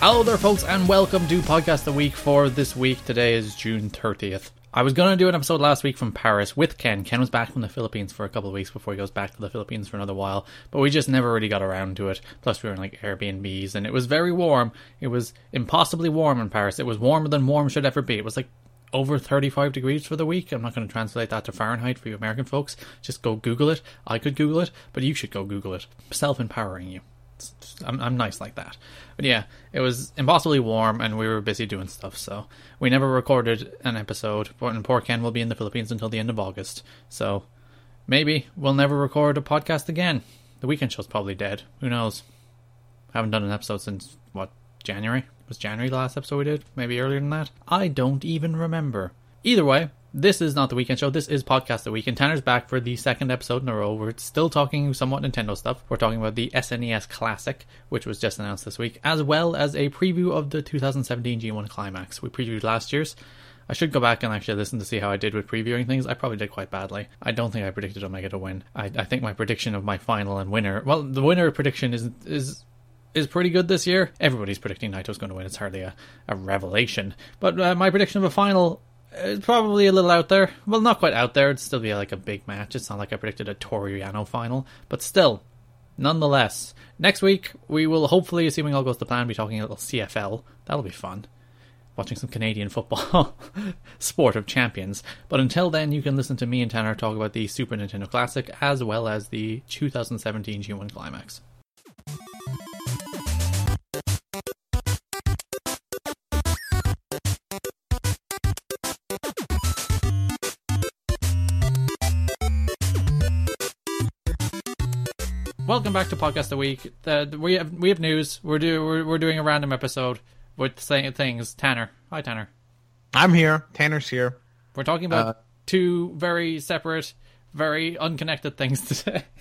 Hello there, folks, and welcome to Podcast the Week for this week. Today is June 30th. I was going to do an episode last week from Paris with Ken. Ken was back from the Philippines for a couple of weeks before he goes back to the Philippines for another while, but we just never really got around to it. Plus, we were in like Airbnbs, and it was very warm. It was impossibly warm in Paris. It was warmer than warm should ever be. It was like over 35 degrees for the week. I'm not going to translate that to Fahrenheit for you American folks. Just go Google it. I could Google it, but you should go Google it. Self empowering you. I'm, I'm nice like that. But yeah, it was impossibly warm and we were busy doing stuff, so we never recorded an episode. And poor Ken will be in the Philippines until the end of August, so maybe we'll never record a podcast again. The weekend show's probably dead. Who knows? Haven't done an episode since, what, January? Was January the last episode we did? Maybe earlier than that? I don't even remember. Either way, this is not the weekend show. This is podcast the weekend. Tanner's back for the second episode in a row. We're still talking somewhat Nintendo stuff. We're talking about the SNES Classic, which was just announced this week, as well as a preview of the 2017 G1 Climax. We previewed last year's. I should go back and actually listen to see how I did with previewing things. I probably did quite badly. I don't think I predicted Omega to win. I, I think my prediction of my final and winner, well, the winner prediction is is is pretty good this year. Everybody's predicting Naito's going to win. It's hardly a, a revelation. But uh, my prediction of a final it's probably a little out there. Well, not quite out there. It'd still be like a big match. It's not like I predicted a Toru Yano final, but still, nonetheless. Next week we will hopefully, assuming all goes to plan, be talking a little CFL. That'll be fun. Watching some Canadian football, sport of champions. But until then, you can listen to me and Tanner talk about the Super Nintendo Classic as well as the 2017 G1 Climax. Welcome back to podcast a week. we have we have news. We're do we're, we're doing a random episode with saying things. Tanner, hi Tanner. I'm here. Tanner's here. We're talking about uh, two very separate, very unconnected things today.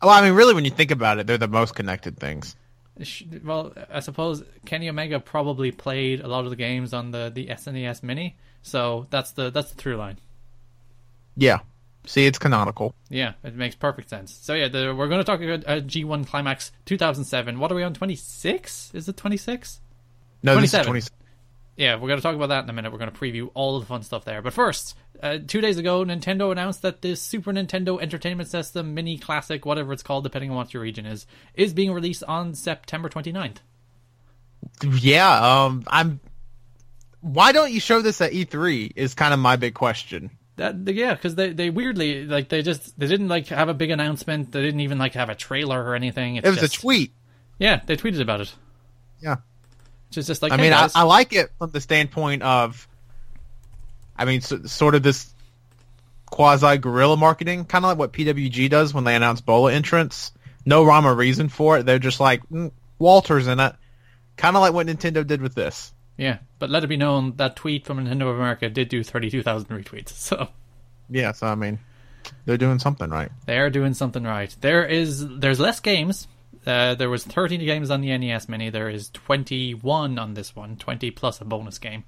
Well, I mean, really, when you think about it, they're the most connected things. Well, I suppose Kenny Omega probably played a lot of the games on the the SNES Mini, so that's the that's the through line. Yeah, See, it's canonical. Yeah, it makes perfect sense. So yeah, the, we're going to talk about uh, G1 Climax 2007. What are we on? 26? Is it 26? No, 27. this is 27. Yeah, we're going to talk about that in a minute. We're going to preview all of the fun stuff there. But first, uh, two days ago, Nintendo announced that the Super Nintendo Entertainment System Mini Classic, whatever it's called, depending on what your region is, is being released on September 29th. Yeah, um, I'm. Why don't you show this at E3? Is kind of my big question. That yeah, because they, they weirdly like they just they didn't like have a big announcement. They didn't even like have a trailer or anything. It's it was just, a tweet. Yeah, they tweeted about it. Yeah, just just like I hey, mean, I, I, like it from the standpoint of, I mean, so, sort of this quasi guerrilla marketing, kind of like what PWG does when they announce Bola entrance. No rhyme or reason for it. They're just like mm, Walter's in it, kind of like what Nintendo did with this. Yeah, but let it be known that tweet from Nintendo of America did do 32,000 retweets. So yeah, so I mean, they're doing something right. They are doing something right. There is there's less games. Uh, there was 13 games on the NES Mini. There is 21 on this one, 20 plus a bonus game.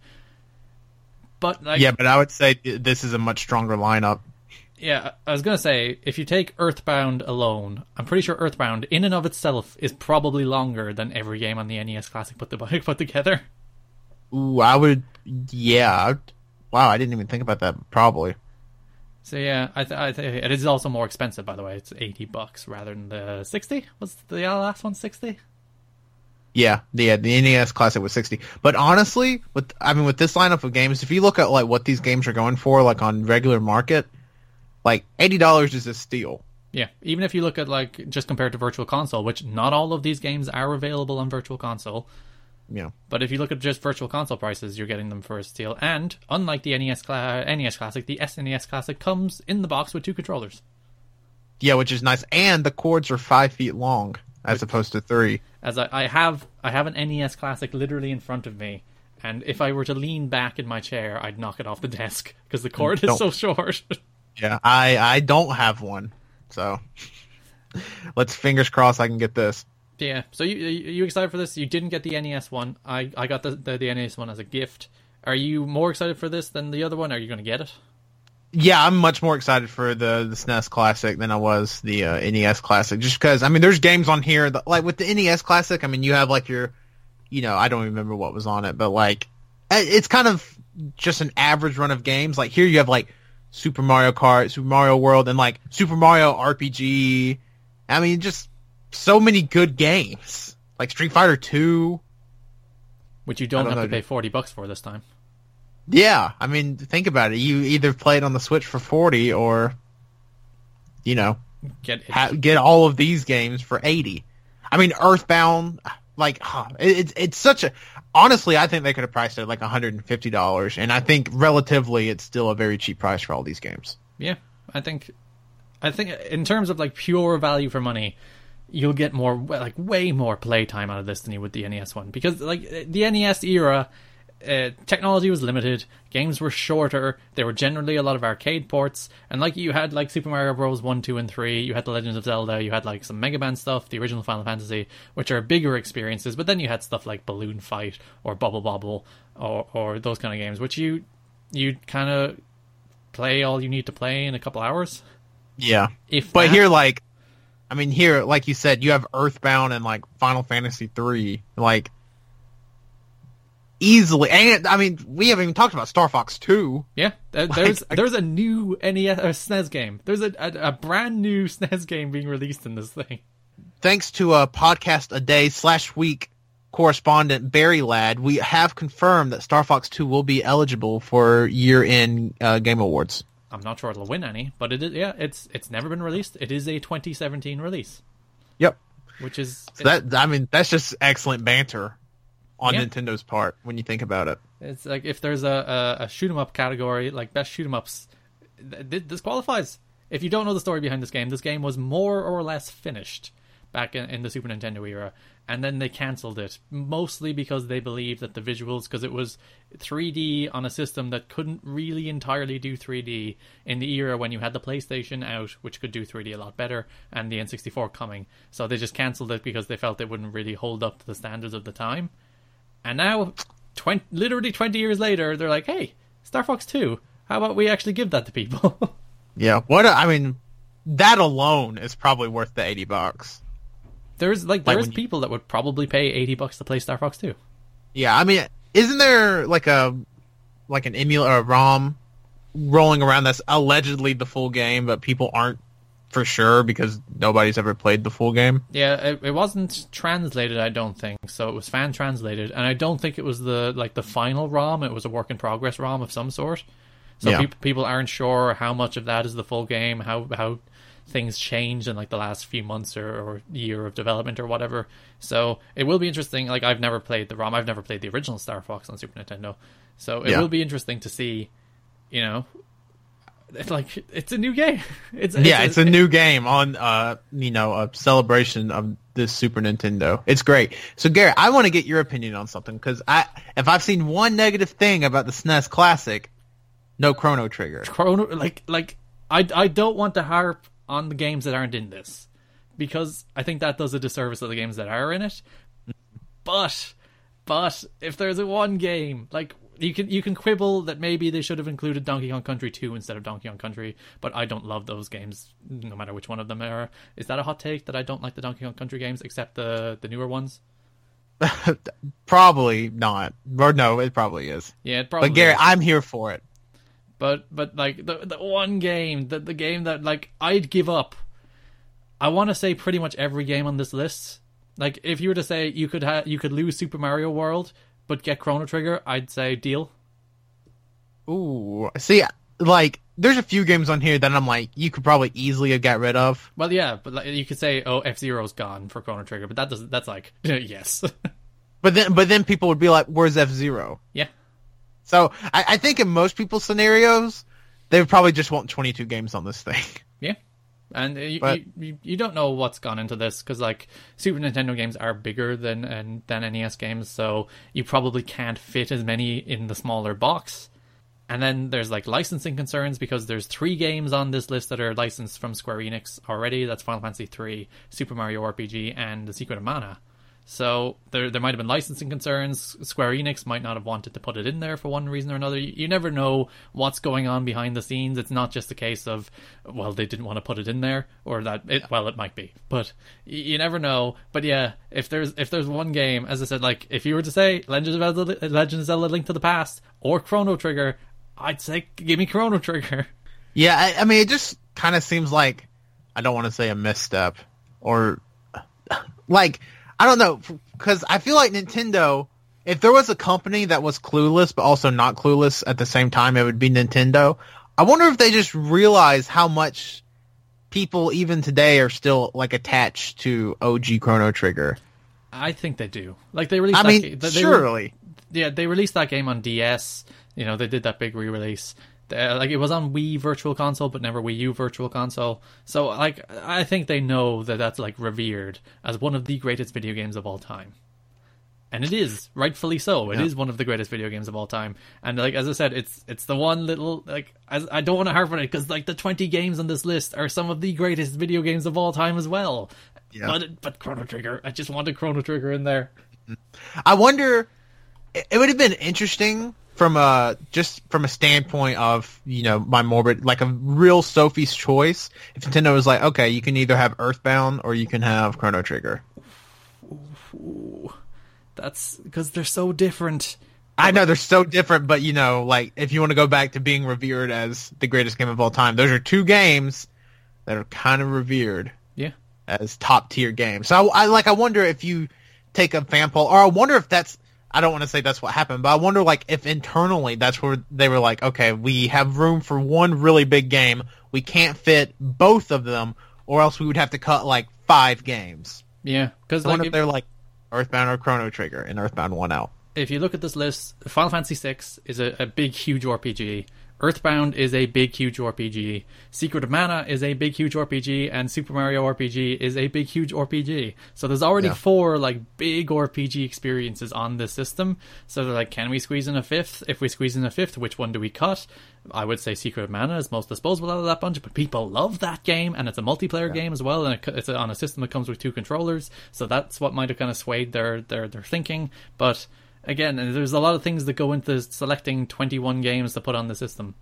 But like, yeah, but I would say this is a much stronger lineup. Yeah, I was gonna say if you take Earthbound alone, I'm pretty sure Earthbound in and of itself is probably longer than every game on the NES Classic put, the, put together. Ooh, I would. Yeah. Wow, I didn't even think about that. Probably. So yeah, I, th- I th- it is also more expensive. By the way, it's eighty bucks rather than the sixty. Was the last one sixty? Yeah, the the NES Classic was sixty. But honestly, with I mean, with this lineup of games, if you look at like what these games are going for, like on regular market, like eighty dollars is a steal. Yeah, even if you look at like just compared to Virtual Console, which not all of these games are available on Virtual Console. Yeah. But if you look at just virtual console prices, you're getting them for a steal. And unlike the NES, Cla- NES Classic, the SNES Classic comes in the box with two controllers. Yeah, which is nice. And the cords are five feet long as which, opposed to three. As I, I have, I have an NES Classic literally in front of me, and if I were to lean back in my chair, I'd knock it off the desk because the cord is so short. yeah, I I don't have one, so let's fingers crossed I can get this. Yeah. So you you excited for this? You didn't get the NES one. I I got the the, the NES one as a gift. Are you more excited for this than the other one? Are you going to get it? Yeah, I'm much more excited for the the SNES Classic than I was the uh, NES Classic. Just because I mean, there's games on here that like with the NES Classic. I mean, you have like your you know, I don't remember what was on it, but like, it's kind of just an average run of games. Like here you have like Super Mario Kart, Super Mario World, and like Super Mario RPG. I mean, just so many good games. Like Street Fighter 2. Which you don't, don't have know, to pay 40 bucks for this time. Yeah, I mean, think about it. You either play it on the Switch for 40 or, you know, Get ha- get all of these games for 80. I mean, Earthbound, like, huh, it, it's, it's such a, honestly, I think they could have priced it at like $150, and I think relatively it's still a very cheap price for all these games. Yeah, I think, I think in terms of like pure value for money, you'll get more, like way more playtime out of this than you would the NES one because like the NES era, uh, technology was limited, games were shorter, there were generally a lot of arcade ports, and like you had like Super Mario Bros. One, two, and three, you had the Legend of Zelda, you had like some Mega Man stuff, the original Final Fantasy, which are bigger experiences, but then you had stuff like Balloon Fight or Bubble Bobble or or those kind of games, which you you kind of play all you need to play in a couple hours. Yeah. If But that- here, like, I mean, here, like you said, you have Earthbound and like Final Fantasy three, like easily. And I mean, we haven't even talked about Star Fox two. yeah, there- there's there's a new NES or SNES game. There's a, a a brand new SNES game being released in this thing. Thanks to a podcast a day slash week correspondent Barry Ladd, we have confirmed that Star Fox two will be eligible for year end uh, Game Awards. I'm not sure it'll win any, but it is yeah, it's it's never been released. It is a 2017 release, Yep. which is So that I mean, that's just excellent banter on Yeah. Nintendo's part when you think about it. It's like if there's a, a, a shoot 'em up category, like best shoot 'em ups, th- th- this qualifies. If you don't know the story behind this game, this game was more or less finished back in, in the Super Nintendo era, and then they cancelled it mostly because they believed that the visuals, because it was 3D on a system that couldn't really entirely do 3D in the era when you had the PlayStation out, which could do 3D a lot better, and the N64 coming. So they just cancelled it because they felt it wouldn't really hold up to the standards of the time. And now, 20, literally 20 years later, they're like, hey, Star Fox 2, how about we actually give that to people? Yeah. What a, I mean, that alone is probably worth the eighty bucks. There's like, Like there's you- people that would probably pay 80 bucks to play Star Fox 2. Yeah, I mean, isn't there like a like an emulator or a ROM rolling around that's allegedly the full game, but people aren't for sure because nobody's ever played the full game? Yeah, it, it wasn't translated, I don't think. So it was fan translated, and I don't think it was the like the final ROM. It was a work in progress ROM of some sort. So Yeah. peop people aren't sure how much of that is the full game, how how things changed in like the last few months or, or year of development or whatever. So it will be interesting. Like I've never played the ROM, I've never played the original Star Fox on Super Nintendo, so it Yeah. will be interesting to see. You know, it's like it's a new game. It's yeah, it's a new game on uh you know a celebration of this Super Nintendo. It's great. So Garrett, I want to get your opinion on something because I if I've seen one negative thing about the SNES Classic, no Chrono Trigger. Chrono like like I I don't want to harp on the games that aren't in this because I think that does a disservice to the games that are in it. But but if there's a one game like you can you can quibble that maybe they should have included Donkey Kong Country 2 instead of Donkey Kong Country, but I don't love those games no matter which one of them are. Is that a hot take that I don't like the Donkey Kong Country games except the the newer ones? Probably not, or no, it probably is. Yeah, it probably But Gary, is. I'm here for it. But but like the the one game the the game that like I'd give up. I want to say pretty much every game on this list. Like if you were to say you could ha- you could lose Super Mario World but get Chrono Trigger, I'd say deal. Ooh, see, like there's a few games on here that I'm like, you could probably easily have got rid of. Well, yeah, but like, you could say oh F Zero's gone for Chrono Trigger, but that doesn't. That's like yes, But then, but then people would be like, "Where's F Zero? yeah. So I, I think in most people's scenarios, they would probably just want 22 games on this thing. Yeah, and uh, you, But- you, you don't know what's gone into this because like Super Nintendo games are bigger than and than NES games, so you probably can't fit as many in the smaller box. And then there's like licensing concerns because there's three games on this list that are licensed from Square Enix already. That's Final Fantasy III, Super Mario RPG, and The Secret of Mana. So there there might have been licensing concerns. Square Enix might not have wanted to put it in there for one reason or another. You, you never know what's going on behind the scenes. It's not just a case of well they didn't want to put it in there or that it well it might be, but you, you never know. But yeah, if there's if there's one game, as I said, like if you were to say Legend of Zelda, Legend of Zelda: Link to the Past or Chrono Trigger, I'd say give me Chrono Trigger. Yeah, I, I mean, it just kind of seems like I don't want to say a misstep or like I don't know because I feel like Nintendo. If there was a company that was clueless but also not clueless at the same time, it would be Nintendo. I wonder if they just realize how much people even today are still like attached to OG Chrono Trigger. I think they do. Like they released. I that mean, they surely. yeah, they released that game on DS. You know, they did that big re-release. Uh, like it was on Wii Virtual Console, but never Wii U Virtual Console. So, like, I think they know that that's like revered as one of the greatest video games of all time, and it is rightfully so. It is Yeah. one of the greatest video games of all time. And like as I said, it's it's the one little like I, I don't want to harp on it because like the twenty games on this list are some of the greatest video games of all time as well. Yeah. But but Chrono Trigger, I just wanted Chrono Trigger in there. I wonder. It would have been interesting from a just from a standpoint of you know my morbid like a real Sophie's choice. If Nintendo was like, okay, you can either have Earthbound or you can have Chrono Trigger. Ooh, That's because they're so different. I know they're so different, but you know, like if you want to go back to being revered as the greatest game of all time, those are two games that are kind of revered Yeah. as top tier games. So I, I like I wonder if you take a fan poll, or I wonder if that's I don't want to say that's what happened, but I wonder like if internally that's where they were like, okay, we have room for one really big game, we can't fit both of them, or else we would have to cut like five games. Yeah, because like if, if they're like Earthbound or Chrono Trigger, and Earthbound one out. if you look at this list, Final Fantasy VI is a, a big, huge RPG. Earthbound is a big, huge RPG. Secret of Mana is a big, huge RPG, and Super Mario RPG is a big, huge RPG. So there's already Yeah. four like big RPG experiences on this system. So they're like, can we squeeze in a fifth? If we squeeze in a fifth, which one do we cut? I would say Secret of Mana is most disposable out of that bunch, but people love that game, and it's a multiplayer game as well, and it's on a system that comes with two controllers. So that's what might have kind of swayed their their their thinking, but again, there's a lot of things that go into selecting 21 games to put on the system.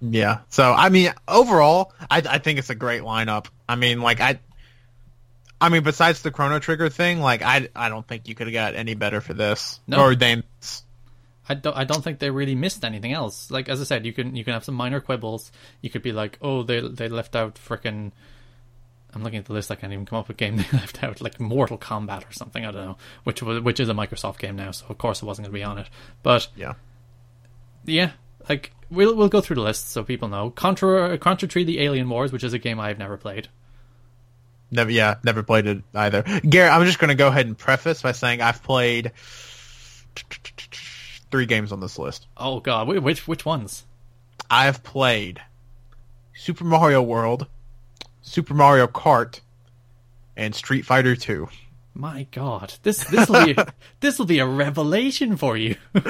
Yeah. So I mean, overall, I I think it's a great lineup. I mean, like I, I mean, besides the Chrono Trigger thing, like I I don't think you could have got any better for this. No. Or than I don't, I don't think they really missed anything else. Like as I said, you can you can have some minor quibbles. You could be like, oh, they they left out frickin' I'm looking at the list. I can't even come up with a game they left out, like Mortal Kombat or something. I don't know, which was which is a Microsoft game now, so of course it wasn't going to be on it. But yeah. yeah, like we'll we'll go through the list so people know. Contra Contra Tree: The Alien Wars, which is a game I've never played. Never, yeah, never played it either. Garrett, I'm just going to go ahead and preface by saying I've played three games on this list. Oh god, which which ones? I've played Super Mario World, Super Mario Kart, and Street Fighter 2. My God, this this will be this will be a revelation for you.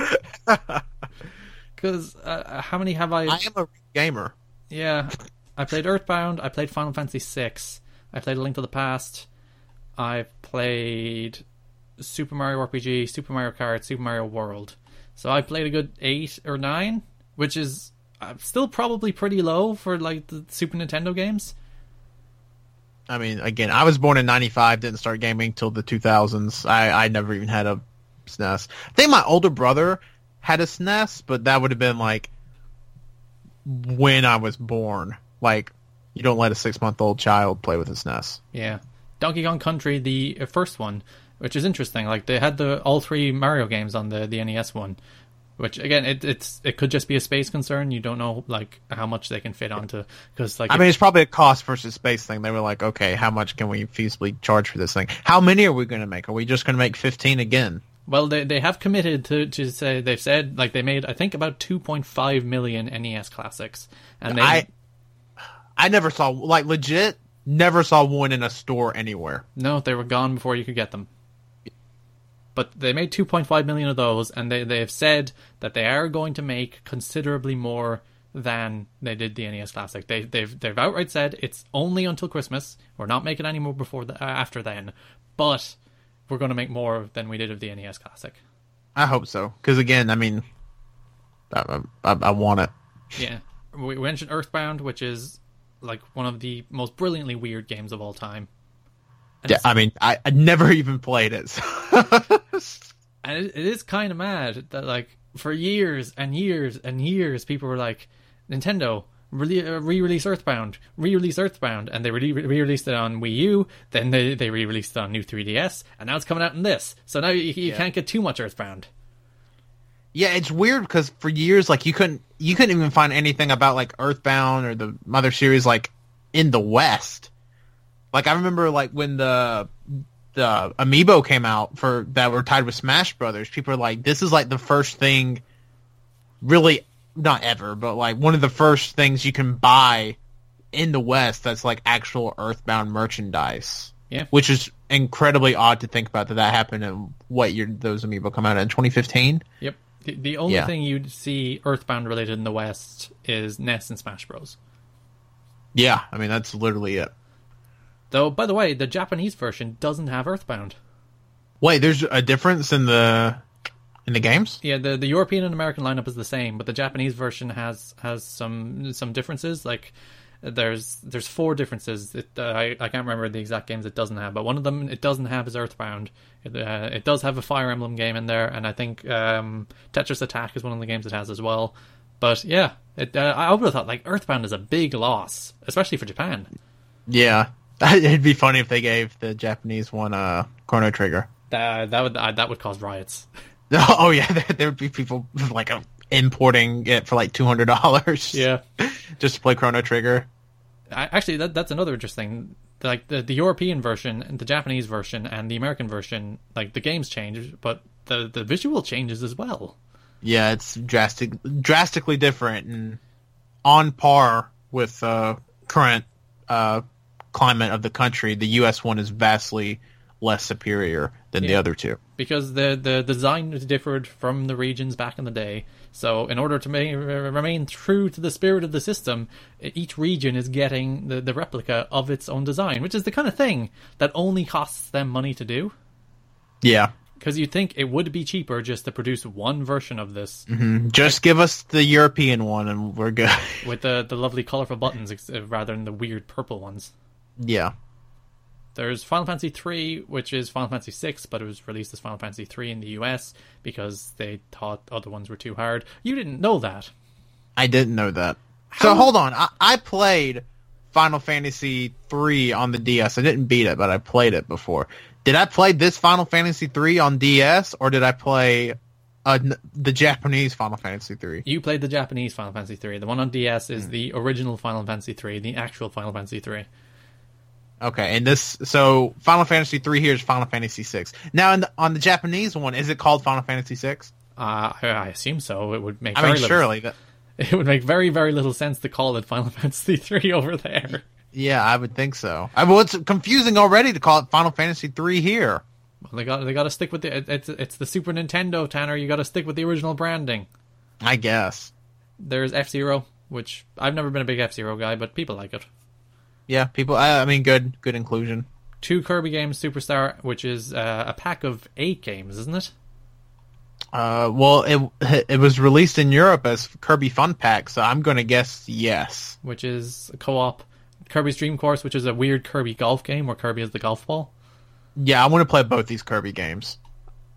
Because uh, how many have I? I am a gamer. Yeah, I played Earthbound. I played Final Fantasy VI. I played A Link to the Past. I've played Super Mario RPG, Super Mario Kart, Super Mario World. So I played a good eight or nine, which is uh, still probably pretty low for like the Super Nintendo games. I mean, again, I was born in '95, didn't start gaming till the 2000s. I, I never even had a SNES. I think my older brother had a SNES, but that would have been like when I was born. Like, you don't let a six month old child play with a SNES. Yeah, Donkey Kong Country, the uh, first one, which is interesting. Like they had the all three Mario games on the the NES one, which again, it it's it could just be a space concern. You don't know like how much they can fit onto because like I mean, it's probably a cost versus space thing. They were like, okay, how much can we feasibly charge for this thing? How many are we going to make? Are we just going to make 15 again? Well, they they have committed to to say they've said like they made I think about 2.5 million NES classics, and they I I never saw like legit never saw one in a store anywhere. no they were gone before you could get them. But they made 2.5 million of those, and they they have said that they are going to make considerably more than they did the NES Classic. They they've they've outright said it's only until Christmas. We're not making any more before the, uh, after then, but. we're going to make more than we did of the NES Classic. I hope so. Because again, I mean, I, I, I want it. Yeah, we we mentioned Earthbound, which is like one of the most brilliantly weird games of all time. And Yeah, I mean, I, I never even played it. so- and it, it is kind of mad that like for years and years and years people were like nintendo re- uh, re-release earthbound re-release earthbound and they re- re-released it on wii u then they, they re-released it on new 3ds and now it's coming out in this so now you, you Yeah. can't get too much earthbound yeah, it's weird because for years, like you couldn't you couldn't even find anything about like Earthbound or the Mother series like in the West. Like I remember like when the the amiibo came out for that were tied with Smash Brothers, people are like, this is like the first thing, really not ever, but like one of the first things you can buy in the West that's like actual Earthbound merchandise. Yeah. which is incredibly odd to think about that that happened in what year those amiibo come out in 2015. yep the, the only Yeah. thing you'd see earthbound related in the west is nes and smash bros Yeah, I mean that's literally it. Though by the way the japanese version doesn't have earthbound Wait, there's a difference in the in the games? Yeah, the the European and American lineup is the same, but the Japanese version has has some some differences. Like there's there's four differences. It, uh, I I can't remember the exact games it doesn't have, but one of them it doesn't have is Earthbound. It, uh, it does have a Fire Emblem game in there, and I think um, Tetris Attack is one of the games it has as well. But yeah, it, uh, I would have thought like Earthbound is a big loss, especially for Japan. Yeah. It'd be funny if they gave the Japanese one uh Chrono Trigger. That that would uh, that would cause riots. Oh yeah, there, there would be people like uh, importing it for like two hundred dollars. Yeah. just to play Chrono Trigger. I, actually, that that's another interesting. Like the the European version, and the Japanese version, and the American version, like the games change, but the the visual changes as well. Yeah, it's drastic, drastically different and on par with uh, current uh, climate of the country. The U.S. one is vastly less superior than the other two. because the the design is differed from the regions back in the day. So in order to ma- remain true to the spirit of the system, each region is getting the, the replica of its own design, which is the kind of thing that only costs them money to do. Yeah, Because you'd think it would be cheaper just to produce one version of this just give us the European one and we're good. with the, the lovely colorful buttons uh, rather than the weird purple ones. Yeah, There's Final Fantasy III, which is Final Fantasy VI, but it was released as Final Fantasy III in the US because they thought other ones were too hard. You didn't know that. I didn't know that. So hold on, I, I played Final Fantasy three on the DS. I didn't beat it, but I played it before. Did I play this Final Fantasy three on DS, or did I play uh, the Japanese Final Fantasy three? You played the Japanese Final Fantasy III. The one on DS is the original Final Fantasy III, the actual Final Fantasy III. Okay, and this so Final Fantasy three here is Final Fantasy six. Now, in the, on the Japanese one, is it called Final Fantasy six? Uh, I I assume so. It would make I very mean, little, surely that. it would make very very little sense to call it Final Fantasy three over there. Yeah, I would think so. I, well, it's confusing already to call it Final Fantasy three here. Well, they got they got to stick with the it- it's it's the Super Nintendo Tanner. You got to stick with the original branding. I guess. There's F Zero, which I've never been a big F Zero guy, but people like it. Yeah, people. I, I mean, good, good inclusion. Two Kirby games, Superstar, which is uh, a pack of eight games, isn't it? Uh, well, it it was released in Europe as Kirby Fun Pack, so I'm going to guess yes. Which is a co-op. Kirby's Dream Course, which is a weird Kirby golf game where Kirby is the golf ball. Yeah, I want to play both these Kirby games.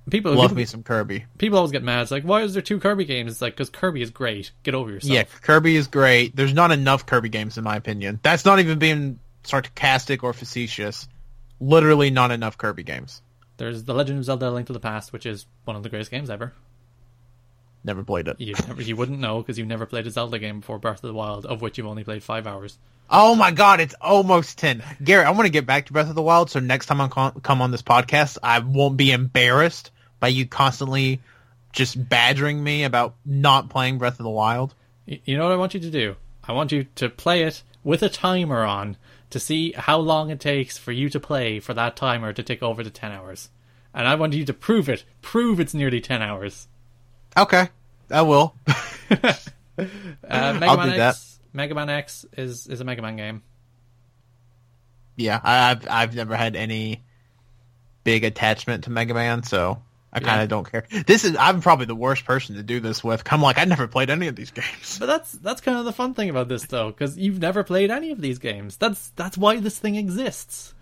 People Love people, me some Kirby. people always get mad. It's like, why is there two Kirby games? It's like because Kirby is great. Get over yourself. Yeah, Kirby is great. There's not enough Kirby games in my opinion. That's not even being sarcastic or facetious. Literally not enough Kirby games. There's The Legend of Zelda: Link to the Past, which is one of the greatest games ever. Never played it. You never, you wouldn't know because you've never played a Zelda game before Breath of the Wild, of which you've only played five hours. Oh my god, it's almost 10. Garrett, I want to get back to Breath of the Wild, so next time I con- come on this podcast, I won't be embarrassed by you constantly just badgering me about not playing Breath of the Wild. You know what I want you to do? I want you to play it with a timer on to see how long it takes for you to play for that timer to tick over to 10 hours. And I want you to prove it. Prove it's nearly 10 hours. Okay, I will. Uh, Mega I'll Man do that. X, Mega Man X is, is a Mega Man game. yeah, I, I've I've never had any big attachment to Mega Man, so I kind Yeah. of don't care. This is I'm probably the worst person to do this with. I'm like I never played any of these games. But that's that's kind of the fun thing about this though, because you've never played any of these games. That's that's why this thing exists.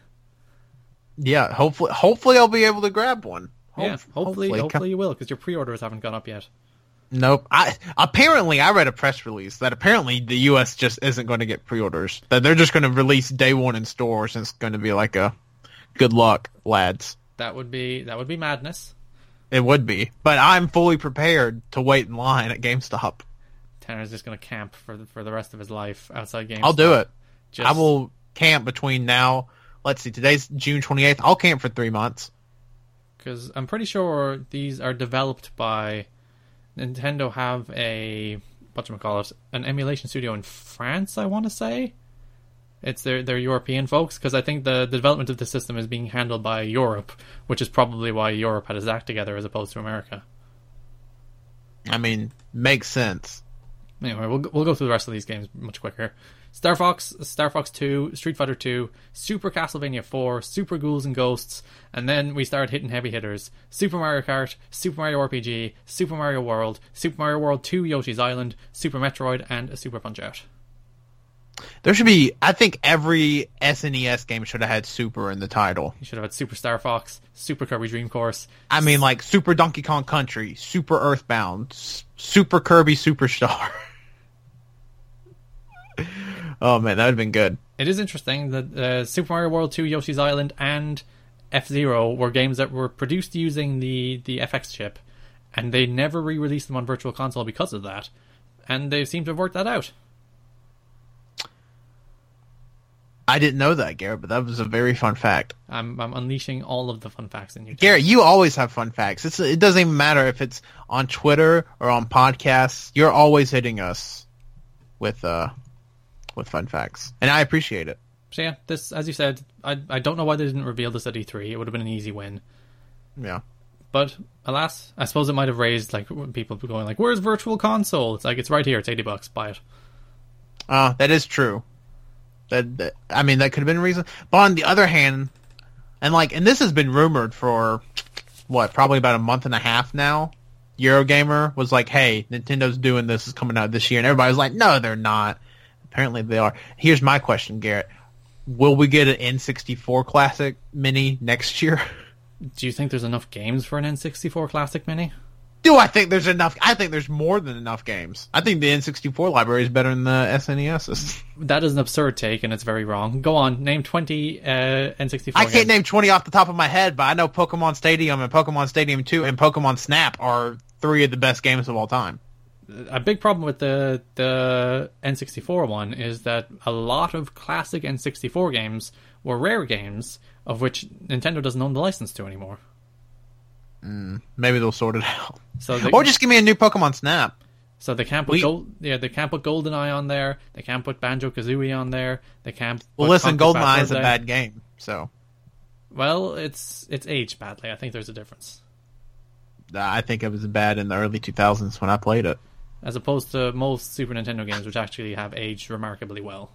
Yeah, hopefully hopefully I'll be able to grab one. yeah, Hope- hopefully, hopefully, you will, because your pre-orders haven't gone up yet. Nope. I apparently I read a press release that apparently the U.S. just isn't going to get pre-orders. That they're just going to release day one in stores, and it's going to be like a good luck, lads. That would be that would be madness. It would be, but I'm fully prepared to wait in line at GameStop. Tanner's just gonna camp for the, for the rest of his life outside games. I'll do it. Just, I will camp between now. Let's see, today's June 28th. I'll camp for three months. because I'm pretty sure these are developed by Nintendo. Have a what call it an emulation studio in France. I want to say it's their their European folks because I think the, the development of the system is being handled by Europe, which is probably why Europe had its act together as opposed to America. I mean, makes sense. Anyway, we'll we'll go through the rest of these games much quicker. Star Fox, Star Fox 2, Street Fighter 2, Super Castlevania 4, Super Ghouls and Ghosts, and then we start hitting heavy hitters. Super Mario Kart, Super Mario RPG, Super Mario World, Super Mario World 2 Yoshi's Island, Super Metroid, and a Super Punch Out. There should be. I think every SNES game should have had Super in the title. You should have had Super Star Fox, Super Kirby Dream Course. I mean, like Super Donkey Kong Country, Super Earthbound, Super Kirby Superstar. oh man, that would have been good. It is interesting that uh, Super Mario World 2 Yoshi's Island and F Zero were games that were produced using the, the FX chip, and they never re released them on Virtual Console because of that. And they seem to have worked that out. I didn't know that, Garrett, but that was a very fun fact. I'm, I'm unleashing all of the fun facts in you. Garrett, you always have fun facts. It's, it doesn't even matter if it's on Twitter or on podcasts. You're always hitting us with uh with fun facts, and I appreciate it. So yeah, this, as you said, I, I don't know why they didn't reveal this at E3. It would have been an easy win. Yeah. But alas, I suppose it might have raised like people going like, "Where's Virtual Console?" It's like it's right here. It's eighty bucks. Buy it. Uh, that is true. That, that I mean, that could have been a reason. But on the other hand, and like, and this has been rumored for what, probably about a month and a half now. Eurogamer was like, "Hey, Nintendo's doing this. Is coming out this year," and everybody was like, "No, they're not." Apparently, they are. Here's my question, Garrett: Will we get an N64 Classic Mini next year? Do you think there's enough games for an N64 Classic Mini? Do I think there's enough? I think there's more than enough games. I think the N64 library is better than the SNES's. That is an absurd take, and it's very wrong. Go on, name twenty uh, N64. I can't games. name 20 off the top of my head, but I know Pokemon Stadium and Pokemon Stadium 2 and Pokemon Snap are three of the best games of all time. a big problem with the the N64 one is that a lot of classic N64 games were rare games of which Nintendo doesn't own the license to anymore. Mm, maybe they'll sort it out. So they, Or just give me a new Pokemon Snap. so they can't put We- gold yeah they can't put GoldenEye on there. They can't put Banjo Kazooie on there. They can't. Well, listen, GoldenEye is a bad game, so Well, it's it's aged badly. I think there's a difference I think it was bad in the early 2000s when I played it. as opposed to most Super Nintendo games, which actually have aged remarkably well.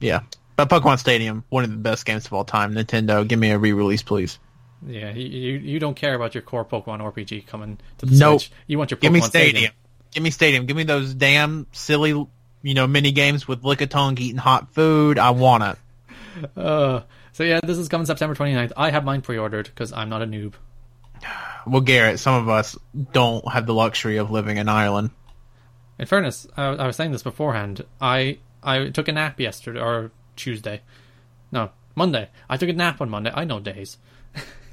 Yeah. But Pokemon Stadium, one of the best games of all time. Nintendo, give me a re-release, please. Yeah, you you, you don't care about your core Pokemon RPG coming to the Nope. Switch. You want your Pokemon Give me Stadium. Stadium. Give me Stadium. Give me those damn silly, you know, mini games with Lickitung eating hot food. I want it. Uh, so yeah, this is coming September 29th. I have mine pre-ordered because I'm not a noob. Well, Garrett, some of us don't have the luxury of living in Ireland. In fairness, I, I was saying this beforehand. I I took a nap yesterday or Tuesday, no Monday. I took a nap on Monday. I know days.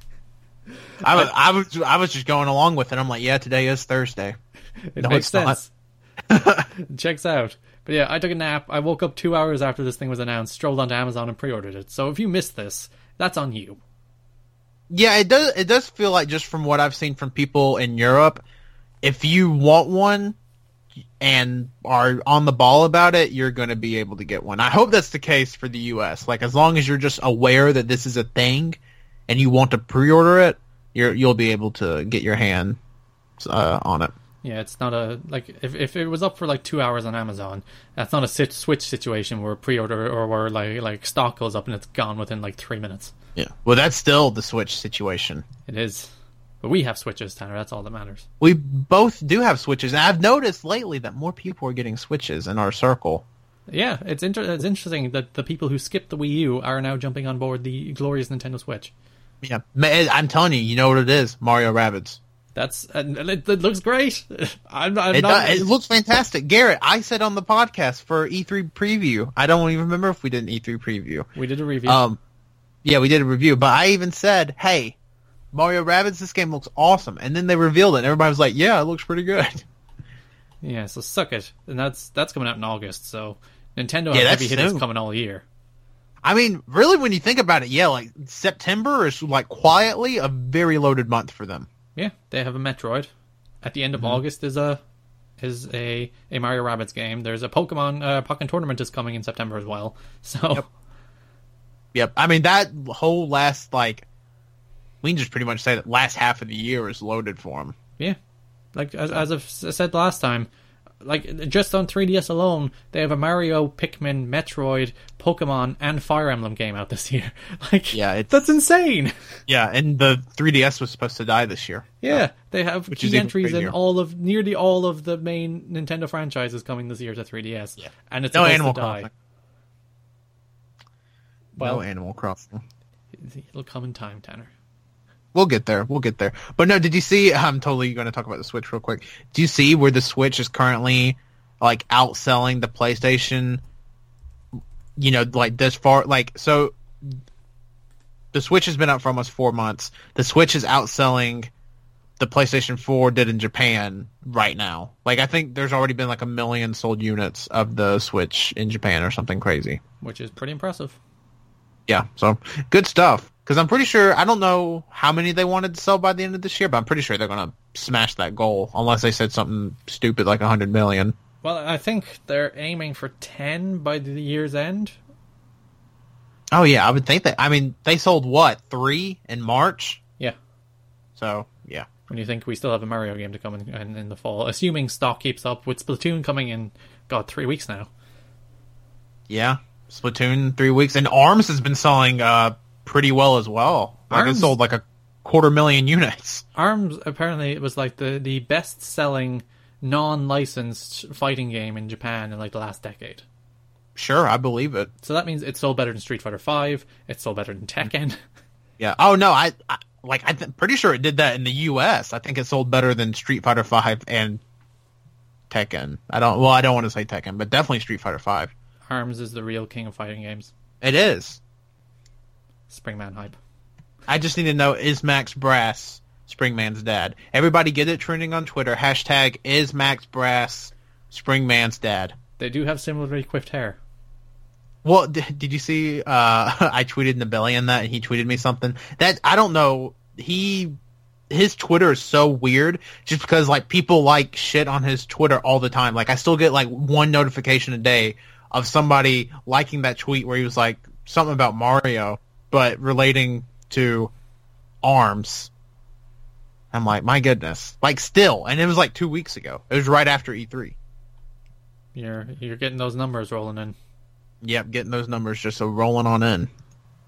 I was, I was, I was just going along with it. I'm like, yeah, today is Thursday. It No, makes sense. It Checks out. But yeah, I took a nap. I woke up two hours after this thing was announced, strolled onto Amazon and pre-ordered it. So if you missed this, that's on you. Yeah, it does. It does feel like just from what I've seen from people in Europe, if you want one and are on the ball about it, you're going to be able to get one. I hope that's the case for the U.S. Like as long as you're just aware that this is a thing and you want to pre-order it, you're you'll be able to get your hand uh, on it. Yeah, it's not a like if if it was up for like two hours on Amazon, that's not a sit, switch situation where pre-order or where like like stock goes up and it's gone within like three minutes. Yeah. Well, that's still the Switch situation. It is. But we have Switches, Tanner. That's all that matters. We both do have Switches, and I've noticed lately that more people are getting Switches in our circle. Yeah, it's inter- it's interesting that the people who skipped the Wii U are now jumping on board the glorious Nintendo Switch. Yeah, I'm telling you, you know what it is? Mario Rabbids. That's and it, it looks great. I'm, I'm It, not. does, it looks fantastic. Garrett, I said on the podcast for E3 preview. I don't even remember if we did an E3 preview. we did a review. Um, yeah, we did a review, but I even said, "Hey, Mario Rabbids, this game looks awesome." And then they revealed it, and everybody was like, "Yeah, it looks pretty good." yeah, so suck it. And that's that's coming out in August. So Nintendo Yeah, that's heavy hitters coming all year. I mean, really, when you think about it, yeah, like September is like quietly a very loaded month for them. Yeah, they have a Metroid. At the end of Mm-hmm. August is a is a a Mario Rabbids game. There's a Pokemon uh, Pokken tournament is coming in September as well. So Yep. I mean, that whole last like, we can just pretty much say that last half of the year is loaded for them. yeah, like as, as I've said last time, like just on 3DS alone, they have a Mario, Pikmin, Metroid, Pokemon, and Fire Emblem game out this year. Like, Yeah, it's- that's insane. Yeah, and the 3DS was supposed to die this year. Yeah, they have Which key is entries in all of nearly all of the main Nintendo franchises coming this year to 3DS. Yeah. and it's No supposed Animal to die. Crossing. Well, no Animal Crossing. it'll come in time, Tanner. We'll get there. We'll get there. But no, did you see? I'm totally going to talk about the Switch real quick. Do you see where the Switch is currently like outselling the PlayStation? You know, like this far, like so. The Switch has been out for almost four months. The Switch is outselling the PlayStation 4 did in Japan right now. Like I think there's already been like a million sold units of the Switch in Japan or something crazy. which is pretty impressive. Yeah, so good stuff. Because I'm pretty sure I don't know how many they wanted to sell by the end of this year, but I'm pretty sure they're gonna smash that goal unless they said something stupid like 100 million. Well, I think they're aiming for 10 by the year's end. Oh yeah, I would think that. I mean, they sold what three in March, Yeah. so yeah, When you think we still have a Mario game to come in, in, in the fall, assuming stock keeps up with Splatoon coming in, God, three weeks now. yeah. Splatoon three weeks, and Arms has been selling uh pretty well as well. Like it sold like a quarter million units. ARMS apparently it was like the, the best selling non licensed fighting game in Japan in like the last decade. Sure, I believe it. So that means it sold better than Street Fighter Five. It sold better than Tekken. Yeah. Oh no, I, I like I'm pretty sure it did that in the U.S. I think it sold better than Street Fighter Five and Tekken. I don't. Well, I don't want to say Tekken, but definitely Street Fighter Five. ARMS is the real king of fighting games. It is. Springman hype. I just need to know is Max Brass Springman's dad? Everybody get it trending on Twitter. Hashtag is Max Brass Springman's dad. They do have similarly quipped hair. Well, d- did you see? Uh, I tweeted Nibellion that, and he tweeted me something that I don't know. He his Twitter is so weird, just because like people like shit on his Twitter all the time. Like I still get like one notification a day of somebody liking that tweet where he was like something about Mario, but relating to Arms. I'm like, my goodness, like still, and it was like two weeks ago. It was right after E E3. You're you're getting those numbers rolling in. Yep, getting those numbers just so rolling on in.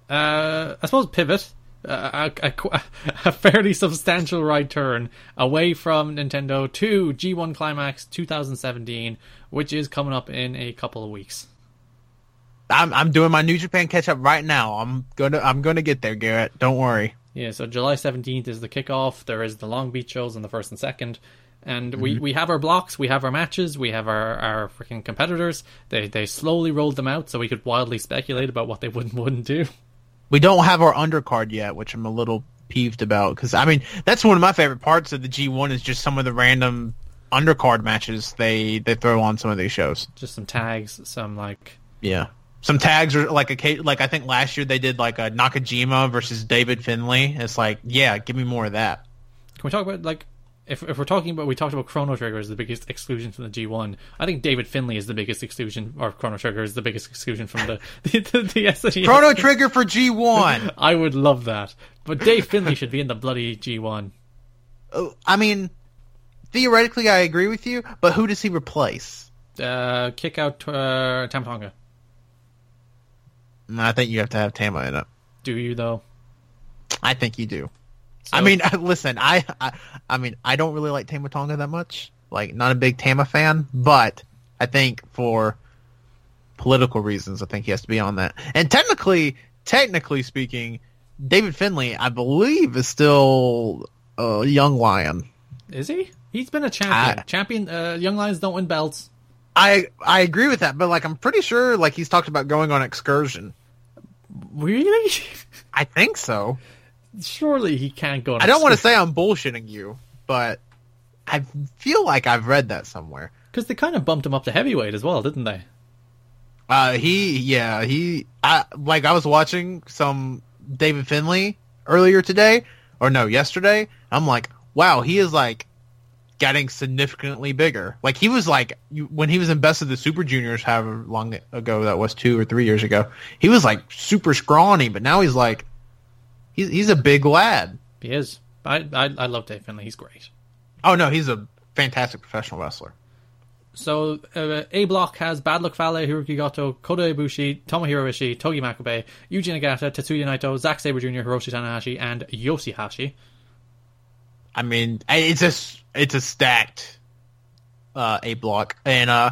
Uh, I suppose pivot. Uh, a, a, a fairly substantial right turn away from Nintendo to G1 Climax 2017, which is coming up in a couple of weeks. I'm I'm doing my New Japan catch up right now. I'm gonna I'm gonna get there, Garrett. Don't worry. Yeah, so July 17th is the kickoff. There is the Long Beach shows on the 1st and 2nd. And we, mm-hmm. we have our blocks, we have our matches, we have our, our freaking competitors. They they slowly rolled them out so we could wildly speculate about what they would and wouldn't do. We don't have our undercard yet, which I'm a little peeved about because I mean that's one of my favorite parts of the G1 is just some of the random undercard matches they they throw on some of these shows. Just some tags, some like Yeah. Some tags are like a like I think last year they did like a Nakajima versus David Finlay. It's like yeah, give me more of that. Can we talk about like if if we're talking about we talked about Chrono Trigger as the biggest exclusion from the G1. I think David Finlay is the biggest exclusion, or Chrono Trigger is the biggest exclusion from the the, the, the SNES. Chrono Trigger for G1. I would love that, but Dave Finlay should be in the bloody G1. Oh, I mean, theoretically I agree with you, but who does he replace? Uh, kick out uh. I think you have to have Tama in it. Do you though? I think you do. I mean, listen, I, I, I mean, I don't really like Tama Tonga that much. Like, not a big Tama fan, but I think for political reasons, I think he has to be on that. And technically, technically speaking, David Finlay, I believe, is still a young lion. Is he? He's been a champion. I, champion. Uh, young lions don't win belts. I I agree with that, but like I'm pretty sure like he's talked about going on excursion. Really? I think so. Surely he can't go. I don't want to say I'm bullshitting you, but I feel like I've read that somewhere. Because they kind of bumped him up to heavyweight as well, didn't they? Uh, he yeah he I like I was watching some David Finlay earlier today, or no yesterday. I'm like, wow, he is like getting significantly bigger. Like he was like when he was in Best of the Super Juniors, however long ago that was, two or three years ago. He was like super scrawny, but now he's like he's he's a big lad. He is. I I, I love Dave Finlay. He's great. Oh no, he's a fantastic professional wrestler. So uh, A Block has Bad Luck Fale, Hiroki Goto, Kota Ibushi, Tomohiro Ishii, Togi Makabe, Yuji Nagata, Tetsuya Naito, Zack Sabre Jr., Hiroshi Tanahashi, and Yoshihashi. I mean, it's a it's a stacked uh, A block, and uh,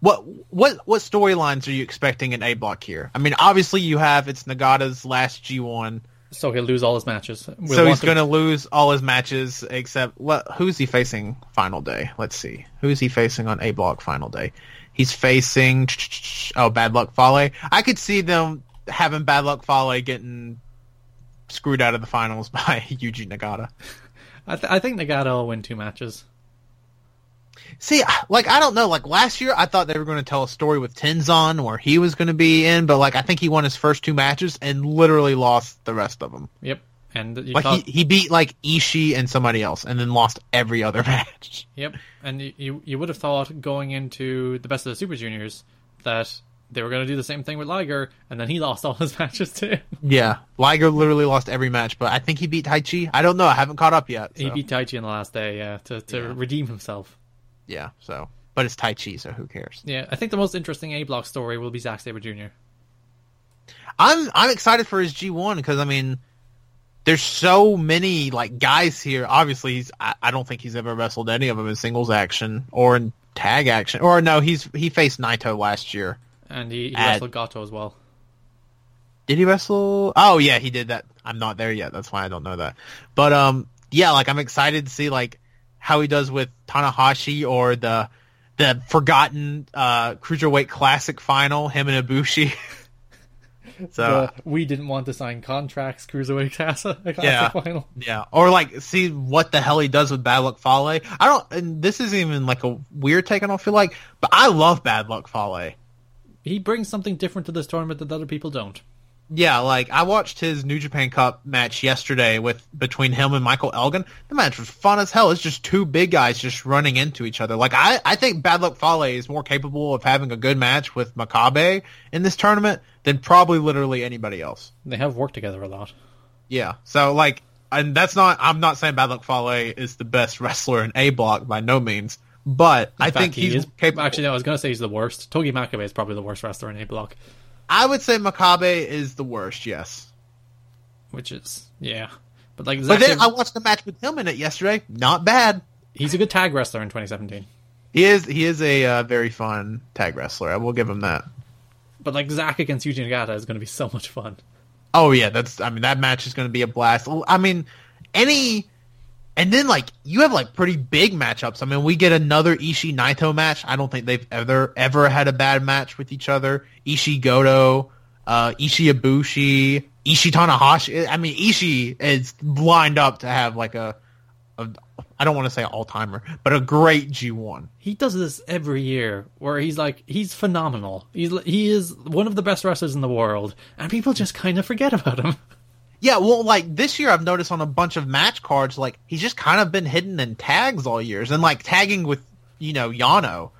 what what what storylines are you expecting in A block here? I mean, obviously you have it's Nagata's last G one, so he'll lose all his matches. We'll so he's going to lose all his matches except what? Who's he facing final day? Let's see, who's he facing on A block final day? He's facing oh Bad Luck Fale. I could see them having Bad Luck Fale getting screwed out of the finals by Yuji Nagata. I, th- I think Nagata will win two matches. See, like I don't know. Like last year, I thought they were going to tell a story with Tenzan where he was going to be in, but like I think he won his first two matches and literally lost the rest of them. Yep, and like thought... he, he beat like Ishii and somebody else, and then lost every other match. Yep, and you you would have thought going into the best of the Super Juniors that they were going to do the same thing with Liger, and then he lost all his matches too. Yeah, Liger literally lost every match, but I think he beat Tai Chi. I don't know. I haven't caught up yet. So. He beat Tai Chi in the last day, yeah, to, to yeah. redeem himself. Yeah, so. But it's Tai Chi, so who cares? Yeah, I think the most interesting A block story will be Zack Sabre Jr. I'm I'm excited for his G1 because I mean, there's so many like guys here. Obviously, he's I, I, don't think he's ever wrestled any of them in singles action or in tag action. Or no, he's he faced Naito last year and he, he wrestled Goto as well. Did he wrestle? Oh yeah, he did that. I'm not there yet. That's why I don't know that. But um, yeah, like I'm excited to see like how he does with Tanahashi or the the forgotten uh, cruiserweight classic final, him and Ibushi. so we didn't want to sign contracts, cruiserweight classic yeah, final. Yeah, or like see what the hell he does with Bad Luck Fale. I don't. And this isn't even like a weird take. I don't feel like, but I love Bad Luck Fale he brings something different to this tournament that other people don't. Yeah, like I watched his New Japan Cup match yesterday with between him and Michael Elgin. The match was fun as hell. It's just two big guys just running into each other. Like I, I think Bad Luck Fale is more capable of having a good match with Makabe in this tournament than probably literally anybody else. They have worked together a lot. Yeah. So like and that's not I'm not saying Bad Luck Fale is the best wrestler in A block by no means. But in I fact, think he is capable. Actually, no, I was going to say he's the worst. Togi Makabe is probably the worst wrestler in A block. I would say Makabe is the worst. Yes. Which is yeah, but like. But then I watched the match with him in it yesterday. Not bad. He's a good tag wrestler in 2017. He is. He is a uh, very fun tag wrestler. I will give him that. But like Zack against Yuji Nagata is going to be so much fun. Oh yeah, that's. I mean, that match is going to be a blast. I mean, any and then like you have like pretty big matchups. I mean, we get another Ishii Naito match. I don't think they've ever ever had a bad match with each other. Ishii Goto, uh, Ishii Ibushi, Ishii Tanahashi. I mean, Ishii is lined up to have like a, a I don't want to say all timer, but a great G one. He does this every year, where he's like he's phenomenal. He's he is one of the best wrestlers in the world, and people just kind of forget about him. Yeah, well, like this year, I've noticed on a bunch of match cards, like he's just kind of been hidden in tags all years, and like tagging with you know Yano.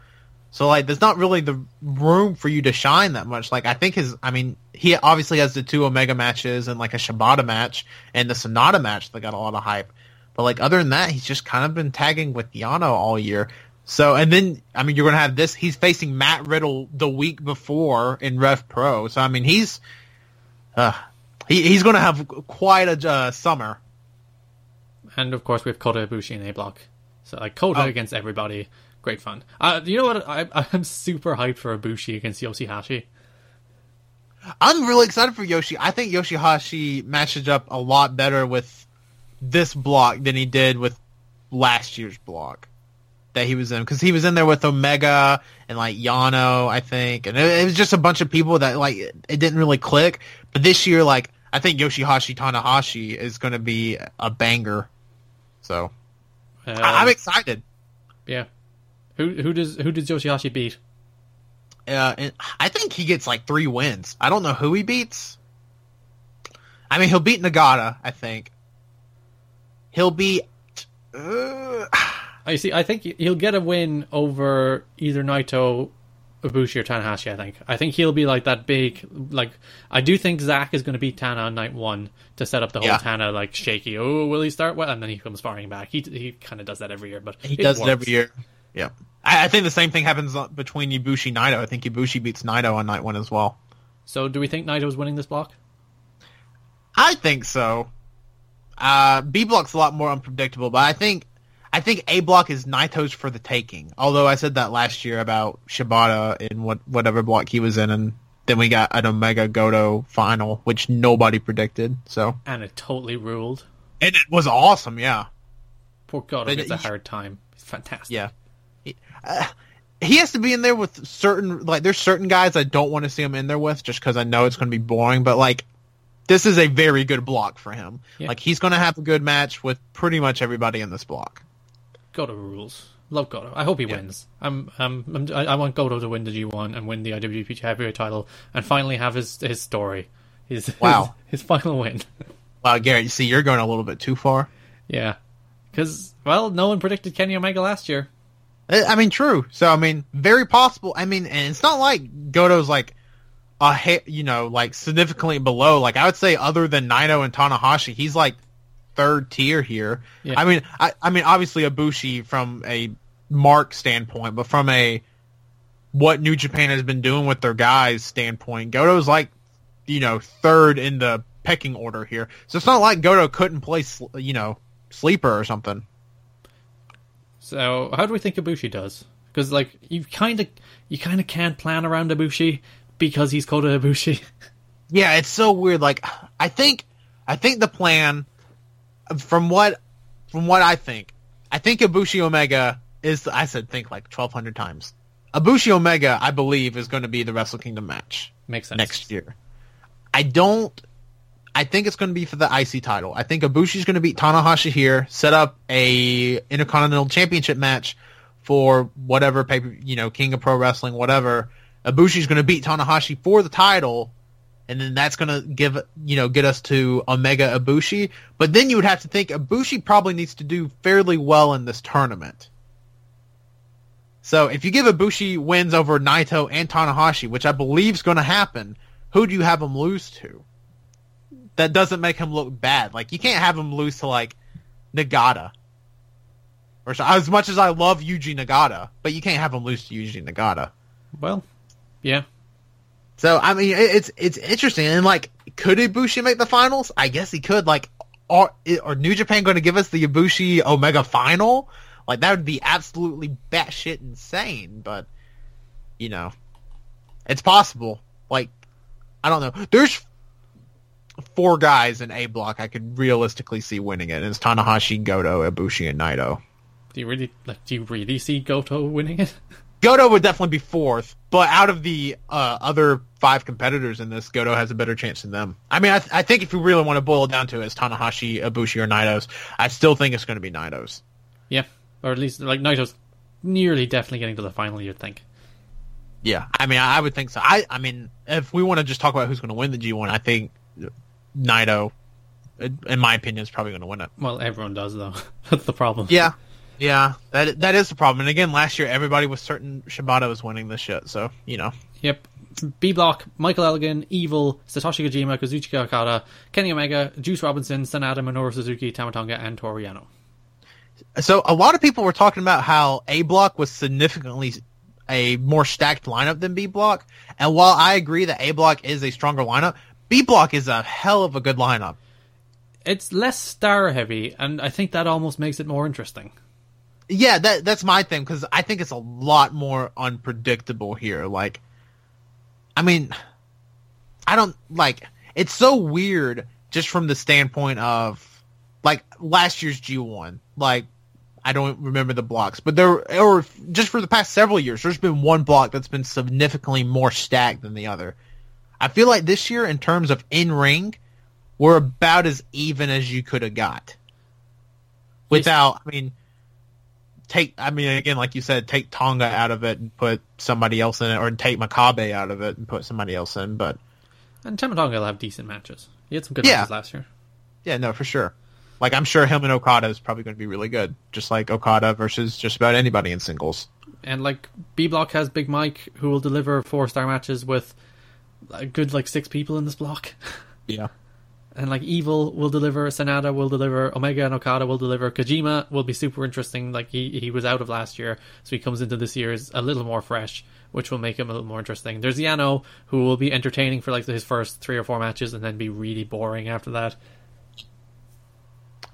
So like, there's not really the room for you to shine that much. Like, I think his, I mean, he obviously has the two Omega matches and like a Shibata match and the Sanada match that got a lot of hype. But like, other than that, he's just kind of been tagging with Yano all year. So, and then, I mean, you're going to have this, he's facing Matt Riddle the week before in Rev Pro. So, I mean, he's, uh, he, he's going to have quite a uh, summer. And of course, we have Kota Ibushi in A block. So like Kota Oh. against everybody, great fun. Uh, you know what? I, I'm super hyped for Ibushi against Yoshihashi. I'm really excited for Yoshi. I think Yoshihashi matches up a lot better with this block than he did with last year's block that he was in because he was in there with Omega and like Yano, I think, and it, it was just a bunch of people that like it, it didn't really click. But this year, like I think Yoshihashi Tanahashi is going to be a banger. So I, I'm excited. yeah. Who who does who does Yoshihashi beat? Uh, and I think he gets like three wins. I don't know who he beats. I mean, he'll beat Nagata. I think he'll beat. Uh, I see. I think he'll get a win over either Naito, Ibushi, or Tanahashi. I think. I think he'll be like that big. Like I do think Zach is going to beat Tana on night one to set up the whole Yeah. Tana like shaky. Oh, will he start well? And then he comes firing back. He he kind of does that every year, but he does it every year. Yeah, I, I think the same thing happens between Ibushi and Naito. I think Ibushi beats Naito on night one as well. So do we think Naito's winning this block? I think so. Uh, B block's a lot more unpredictable, but I think I think A block is Naito's for the taking. Although I said that last year about Shibata in what whatever block he was in, and then we got an Omega Goto final, which nobody predicted. So And it totally ruled. and it was awesome. Yeah, Poor Goto But gets a hard time. Fantastic. yeah. He, uh, he has to be in there with certain like there's certain guys I don't want to see him in there with just because I know it's going to be boring. But like this is a very good block for him. Yeah. Like he's going to have a good match with pretty much everybody in this block. Goto rules. Love Goto. I hope he Yeah. wins. I'm, um, I'm, I want Goto to win the G1 and win the IWGP Heavyweight title and finally have his his story. His Wow. his, his final win. Wow, Garrett, you see, you're going a little bit too far. yeah, because well, no one predicted Kenny Omega last year. I mean, true. So, I mean, very possible. I mean, and it's not like Goto's like a you know, like significantly below. Like I would say, other than Naito and Tanahashi, he's like third tier here. Yeah. I mean, I, I mean, obviously Ibushi from a mark standpoint, but from a what New Japan has been doing with their guys standpoint, Goto's like, you know, third in the pecking order here. So it's not like Goto couldn't play, you know, sleeper or something. So how do we think Ibushi does? Because like you kind of you kind of can't plan around Ibushi because he's Kota Ibushi. Yeah, it's so weird. Like, I think, I think the plan, from what, from what I think, I think Ibushi Omega is. I said think like twelve hundred times. Ibushi Omega, I believe, is going to be the Wrestle Kingdom match Makes sense. next year. I don't. I think it's going to be for the IC title. I think Ibushi's going to beat Tanahashi here, set up a Intercontinental Championship match for whatever paper, you know, King of Pro Wrestling, whatever. Ibushi's going to beat Tanahashi for the title, and then that's going to give you know get us to Omega Ibushi. But then you would have to think Ibushi probably needs to do fairly well in this tournament. So if you give Ibushi wins over Naito and Tanahashi, which I believe is going to happen, who do you have him lose to? That doesn't make him look bad. Like you can't have him lose to like Nagata. Or as much as I love Yuji Nagata, but you can't have him lose to Yuji Nagata. Well, yeah. So I mean, it's it's interesting. And like, could Ibushi make the finals? I guess he could. Like, are are New Japan going to give us the Ibushi Omega final? Like that would be absolutely batshit insane. But you know, it's possible. Like, I don't know. There's four guys in A block I could realistically see winning it. And it's Tanahashi, Goto, Ibushi, and Naito. Do you really like? Do you really see Goto winning it? Goto would definitely be fourth, but out of the uh, other five competitors in this, Goto has a better chance than them. I mean, I, th- I think if you really want to boil it down to it, it's Tanahashi, Ibushi, or Naito's. I still think it's going to be Naito's. yeah, or at least like Naito's nearly definitely getting to the final. You'd think. Yeah, I mean, I, I would think so. I, I mean, if we want to just talk about who's going to win the G1, I think Naito, in my opinion, is probably going to win it. Well, everyone does though. That's the problem. Yeah, yeah, that that is the problem. And again, last year everybody was certain Shibata was winning this shit, so you know. Yep. B block: Michael Elgin, Evil, Satoshi Kojima, Kazuchika Okada, Kenny Omega, Juice Robinson, Sanada, Minoru Suzuki, Tama Tonga, and Toru Yano. So a lot of people were talking about how A block was significantly a more stacked lineup than B block. And while I agree that A block is a stronger lineup, B Block is a hell of a good lineup. It's less star heavy, and I think that almost makes it more interesting. Yeah, that that's my thing because I think it's a lot more unpredictable here. Like, I mean, I don't like. It's so weird just from the standpoint of like last year's G one. Like, I don't remember the blocks, but there or just for the past several years, there's been one block that's been significantly more stacked than the other. I feel like this year, in terms of in ring, we're about as even as you could have got. Without, I mean, take, I mean, again, like you said, take Tonga out of it and put somebody else in it, or take Makabe out of it and put somebody else in. But And Tama Tonga will have decent matches. He had some good Yeah. matches last year. yeah, no, for sure. Like I'm sure him and Okada is probably going to be really good, just like Okada versus just about anybody in singles. And like B Block has Big Mike, who will deliver four star matches with a good like six people in this block. Yeah. And like Evil will deliver, Sanada will deliver, Omega and Okada will deliver. Kojima will be super interesting. Like he he was out of last year, so he comes into this year as a little more fresh, which will make him a little more interesting. There's Yano, who will be entertaining for like his first three or four matches, and then be really boring after that.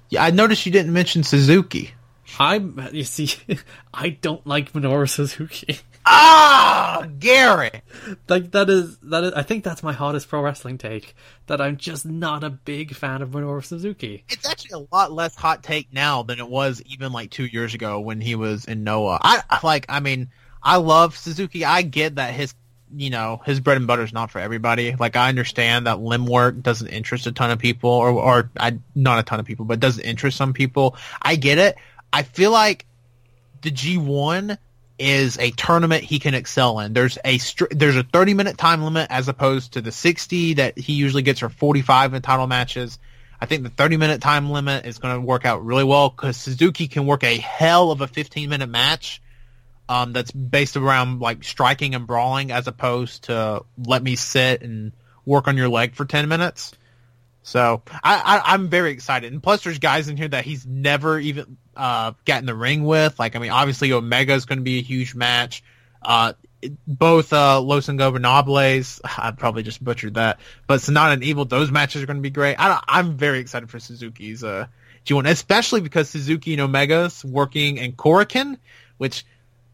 Yeah, I noticed you didn't mention Suzuki. I'm you see, I don't like Minoru Suzuki. Ah, Garrett. like that is that is I think that's my hottest pro wrestling take. That I'm just not a big fan of Minoru Suzuki. It's actually a lot less hot take now than it was even like two years ago when he was in Noah. I like. I mean, I love Suzuki. I get that his, you know, his bread and butter is not for everybody. Like I understand that limb work doesn't interest a ton of people, or or I, not a ton of people, but doesn't interest some people. I get it. I feel like the G1 is a tournament he can excel in. There's a str- there's a 30 minute time limit as opposed to the 60 that he usually gets for 45 in title matches. I think the 30 minute time limit is going to work out really well because Suzuki can work a hell of a 15 minute match um, that's based around like striking and brawling as opposed to let me sit and work on your leg for 10 minutes. So I, I, I'm very excited. And plus there's guys in here that he's never even uh, got in the ring with. Like, I mean, obviously Omega is going to be a huge match. Uh, both uh, Los Ingobernables, I probably just butchered that, but Sanada and Evil, those matches are going to be great. I, I'm very excited for Suzuki's uh, G1, especially because Suzuki and Omega's working in Korakuen, which,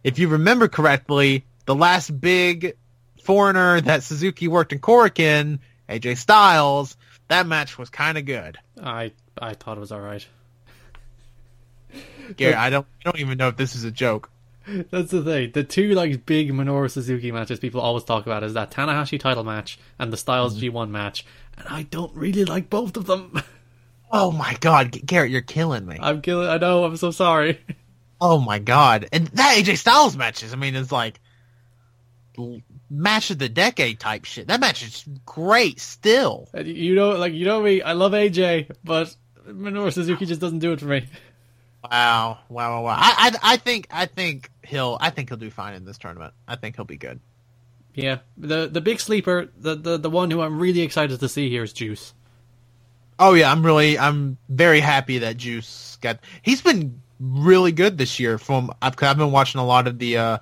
if you remember correctly, the last big foreigner that Suzuki worked in Korakuen, AJ Styles, that match was kind of good. I I thought it was all right. Gary, I don't, I don't even know if this is a joke. That's the thing. The two like big Minoru Suzuki matches people always talk about is that Tanahashi title match and the Styles mm-hmm. G1 match, and I don't really like both of them. Oh my God, Garrett, you're killing me. I'm killing. I know. I'm so sorry. Oh my God, and that AJ Styles matches, I mean, it's like match of the decade type shit. That match is great still. You know, like you know me. I love AJ, but Minoru Suzuki just doesn't do it for me. Wow, wow, wow, wow. I, I, I think, I think he'll, I think he'll do fine in this tournament. I think he'll be good. Yeah, the the big sleeper, the the the one who I'm really excited to see here is Juice. Oh yeah, I'm really, I'm very happy that Juice got. He's been really good this year. From I've, I've been watching a lot of the uh,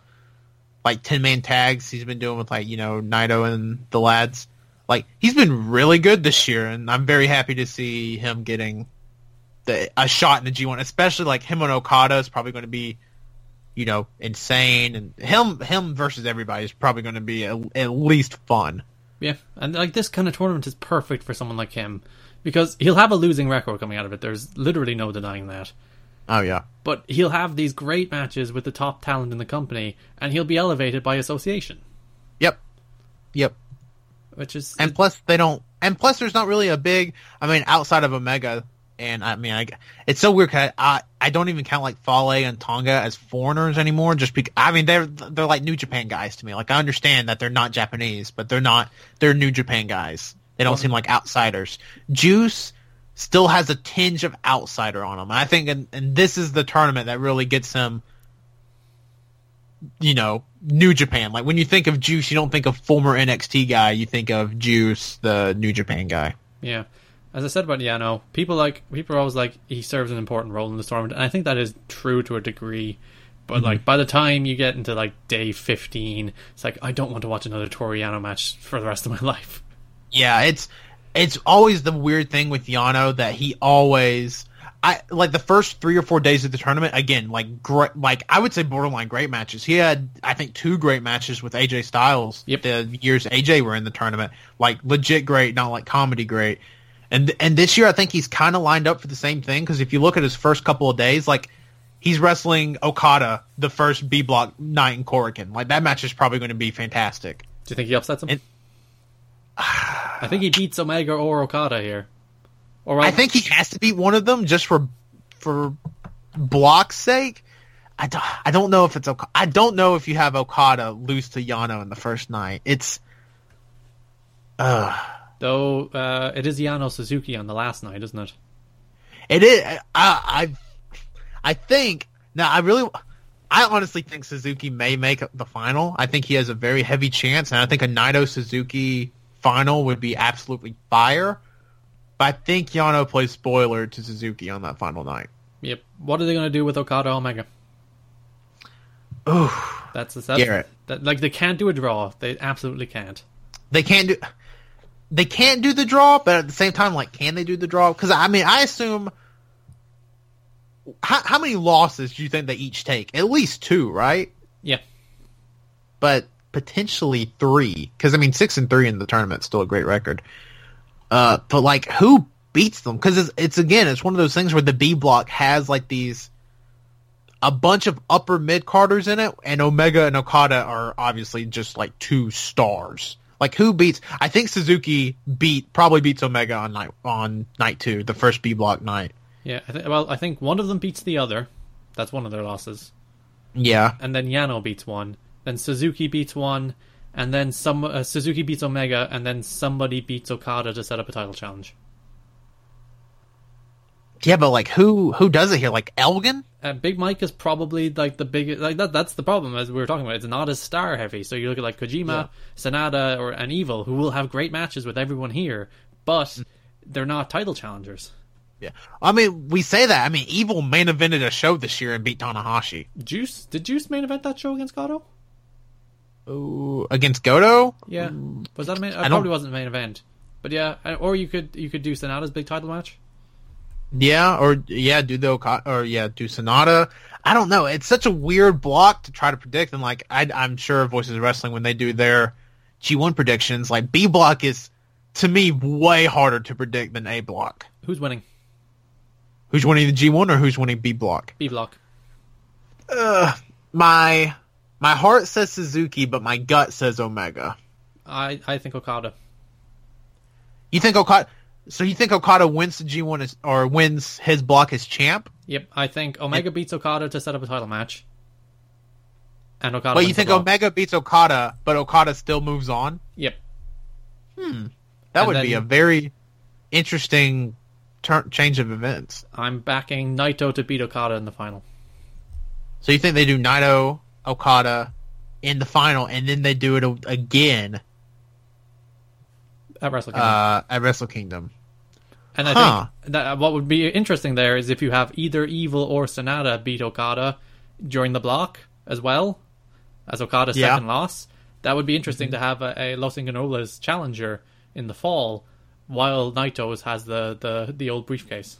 like ten man tags he's been doing with like you know Naito and the lads. Like he's been really good this year, and I'm very happy to see him getting the a shot in the G1. Especially like him and Okada is probably going to be, you know, insane, and him him versus everybody is probably going to be at, at least fun. Yeah, and like this kind of tournament is perfect for someone like him because he'll have a losing record coming out of it. There's literally no denying that. Oh yeah. But he'll have these great matches with the top talent in the company, and he'll be elevated by association, Yep. Yep. which is And plus, they don't. And plus, there's not really a big. I mean, outside of Omega, and I mean, I, it's so weird. 'cause I I don't even count like Fale and Tonga as foreigners anymore. Just because I mean, they're they're like New Japan guys to me. Like I understand that they're not Japanese, but they're not. They're New Japan guys. They don't seem like outsiders. Juice still has a tinge of outsider on him. I think, and, and this is the tournament that really gets him. You know, New Japan. Like when you think of Juice, you don't think of former NXT guy. You think of Juice, the New Japan guy. yeah. As I said about Yano, people like people are always like he serves an important role in the tournament, and I think that is true to a degree. But mm-hmm. like by the time you get into like day fifteen, it's like I don't want to watch another Toru Yano match for the rest of my life. Yeah, it's it's always the weird thing with Yano that he always I like the first three or four days of the tournament again like great like I would say borderline great matches. He had I think two great matches with AJ Styles. Yep. The years AJ were in the tournament, like legit great, not like comedy great. And and this year I think he's kind of lined up for the same thing because if you look at his first couple of days, like he's wrestling Okada the first B block night in Korakuen. Like that match is probably going to be fantastic. Do you think he upsets him? And- I think he beats Omega or Okada here. Or I think he has to beat one of them just for for block's sake. I don't, I don't know if it's Ok- I don't know if you have Okada lose to Yano in the first night. It's uh though uh, it is Yano Suzuki on the last night, isn't it? it is I I I think now I really I honestly think Suzuki may make the final. I think he has a very heavy chance and I think a Naito Suzuki final would be absolutely fire. But I think Yano plays spoiler to Suzuki on that final night. Yep. What are they going to do with Okada Omega? Ooh. That's the that's, Garrett. That, like they can't do a draw. They absolutely can't. they can't do they can't do the draw, but at the same time, like, can they do the draw? Because I mean, I assume how, how many losses do you think they each take? At least two, right? Yeah. But potentially three, because I mean, six and three in the tournament is still a great record. Uh, but like, who beats them? Because it's, it's again, it's one of those things where the B block has like these a bunch of upper mid carders in it, and Omega and Okada are obviously just like two stars. Like who beats? I think Suzuki beat probably beats Omega on night on night two, the first B block night. Yeah. I th- well, I think one of them beats the other. That's one of their losses. Yeah, And then Yano beats one. Then Suzuki beats one. And then some uh, Suzuki beats Omega. And then somebody beats Okada to set up a title challenge. Yeah, but like who who does it here? Like Elgin? Uh, Big Mike is probably like the biggest. Like that. That's the problem as we were talking about. It's not as star heavy. So you look at like Kojima, Yeah. Sanada, or an Evil, who will have great matches with everyone here, but Mm. they're not title challengers. Yeah, I mean we say that. I mean, Evil main evented a show this year and beat Tanahashi. Juice did Juice main event that show against Goto? Ooh, against Goto? Yeah, was that a main? It don't- probably wasn't a main event, but yeah. uh, Or you could you could do Sanada's big title match. Yeah, or yeah, do the Okada, or yeah, do Sanada. I don't know. It's such a weird block to try to predict, and like I, I'm sure Voices of Wrestling when they do their G1 predictions, like B block is to me way harder to predict than A block. Who's winning? Who's winning the G1 or who's winning B block? B block. Ugh, my my heart says Suzuki, but my gut says Omega. I I think Okada. You think Okada? So you think Okada wins the G1 as, or wins his block as champ? Yep, I think Omega beats Okada to set up a title match. And Okada. But you think. Omega beats Okada, but Okada still moves on? Yep. Hmm. That And would then- be a very interesting turn change of events. I'm backing Naito to beat Okada in the final. So you think they do Naito Okada in the final, and then they do it again At Wrestle Kingdom. uh, at Wrestle Kingdom? and I huh. think that what would be interesting there is if you have either Evil or Sanada beat Okada during the block as well as Okada's Yeah. second loss. That would be interesting to have a, a Los Ingonobles challenger in the fall, while Naito's has the, the, the old briefcase.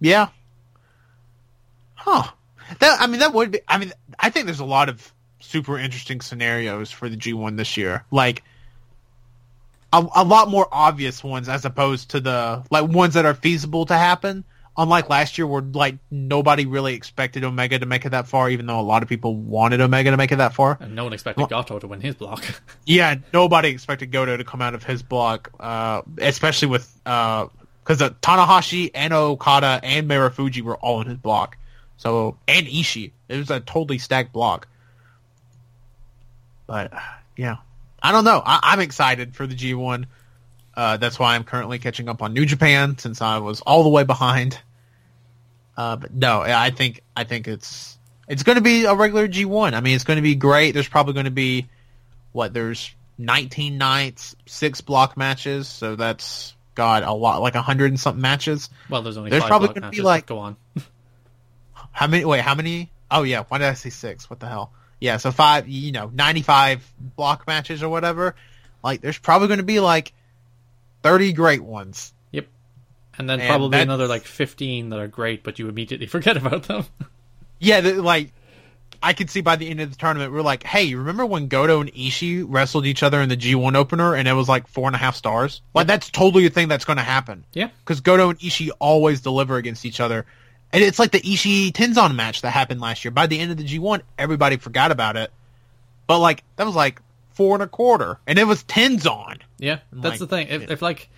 Yeah. Huh. That I mean that would be I mean I think there's a lot of super interesting scenarios for the G1 this year. Like a, a lot more obvious ones as opposed to the like ones that are feasible to happen. Unlike last year where like nobody really expected Omega to make it that far even though a lot of people wanted Omega to make it that far. And no one expected Goto to win his block. Yeah, nobody expected Goto to come out of his block, uh, especially with because uh, Tanahashi and Okada and Marufuji were all in his block. So and Ishii, it was a totally stacked block. But yeah, I don't know. I, I'm excited for the G1. Uh, that's why I'm currently catching up on New Japan since I was all the way behind. Uh, but no, I think I think it's it's going to be a regular G1. I mean, it's going to be great. There's probably going to be what there's 19 nights, six block matches, so that's God a lot, like a hundred and something matches. well, there's only There's five probably gonna be like- Go on. How many? Wait, how many? Oh yeah, why did I say six? What the hell? Yeah, so five, you know, 95 block matches or whatever. Like, there's probably going to be like 30 great ones. Yep. And then And probably that's- another like 15 that are great, but you immediately forget about them. Yeah, like I could see by the end of the tournament, we're like, hey, remember when Goto and Ishii wrestled each other in the G1 opener, and it was like four and a half stars? Like that's totally a thing that's going to happen. yeah. because Goto and Ishii always deliver against each other. And it's like the Ishii Tenzan match that happened last year. By the end of the G1, everybody forgot about it. But like that was like four and a quarter, and it was Tenzan. Yeah, that's like, the thing. If, yeah. if like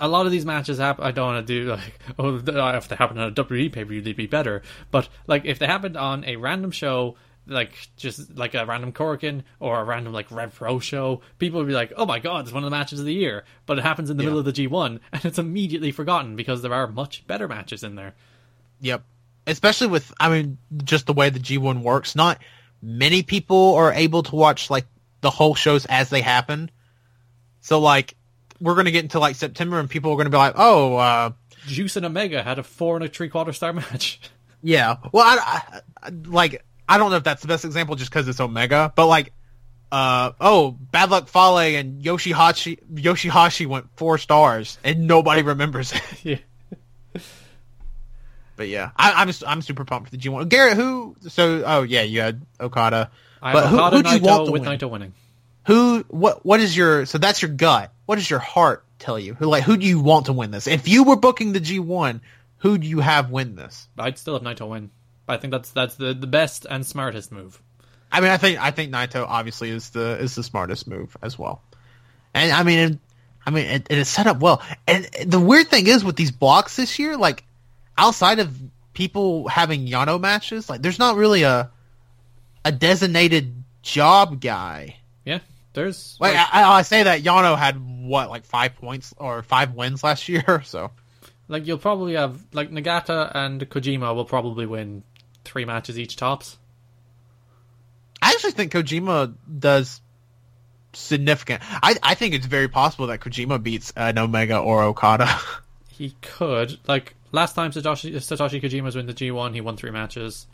a lot of these matches happen, I don't want to do like oh uh, if they happen on a WWE pay per view, they'd be better. But like if they happened on a random show, like just like a random Corkin or a random like Rev Pro show, people would be like, oh my god, it's one of the matches of the year. But it happens in the Yeah. middle of the G one, and it's immediately forgotten because there are much better matches in there. Yep. Especially with, I mean, just the way the G1 works. Not many people are able to watch like the whole shows as they happen. So like, we're gonna get into like September, and people are gonna be like, oh, uh, Juice and Omega had a four and a three quarter star match. Yeah. Well, I, I- I- like I don't know if that's the best example just because it's Omega, but like, uh, oh, Bad Luck Fale and Yoshihashi Yoshihashi went four stars and nobody remembers it. yeah. But yeah, I, I'm I'm super pumped for the G1. Garrett, who? So, oh yeah, you had Okada. I But have who- Okada who do you want to with win? Naito winning. Who? What? What is your? So that's your gut. What does your heart tell you? Who like who do you want to win this? If you were booking the G1, who do you have win this? I'd still have Naito win. I think that's that's the, the best and smartest move. I mean, I think I think Naito obviously is the is the smartest move as well. And I mean, it, I mean, it, it is set up well. And the weird thing is with these blocks this year, like outside of people having Yano matches, like there's not really a a designated job guy. Yeah, there's Like like, I, I say that Yano had what like five points or five wins last year, so like you'll probably have like Nagata and Kojima will probably win three matches each tops. I actually think Kojima does significant. I I think it's very possible that Kojima beats an Omega or Okada. He could like last time Satoshi Satoshi Kojima's win the G one, he won three matches.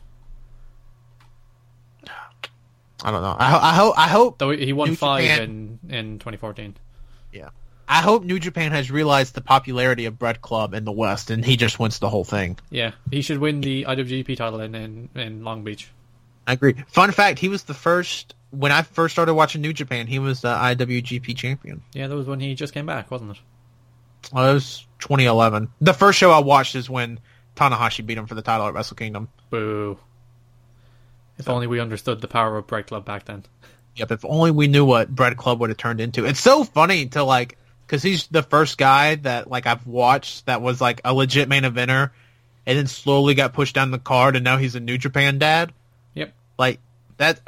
I don't know. I, I hope. I hope. Though he won New five Japan- in in 2014. Yeah. I hope New Japan has realized the popularity of Bread Club in the West, and he just wins the whole thing. Yeah, he should win the IWGP title in in, in Long Beach. I agree. Fun fact: he was the first when I first started watching New Japan. He was the IWGP champion. Yeah, that was when he just came back, wasn't it? Well, it was 2011. The first show I watched is when Tanahashi beat him for the title at Wrestle Kingdom. Boo. If only we understood the power of Bread Club back then. Yep. If only we knew what Bread Club would have turned into. It's so funny to like, because he's the first guy that like I've watched that was like a legit main eventer, and then slowly got pushed down the card, and now he's a New Japan dad. Yep. Like that,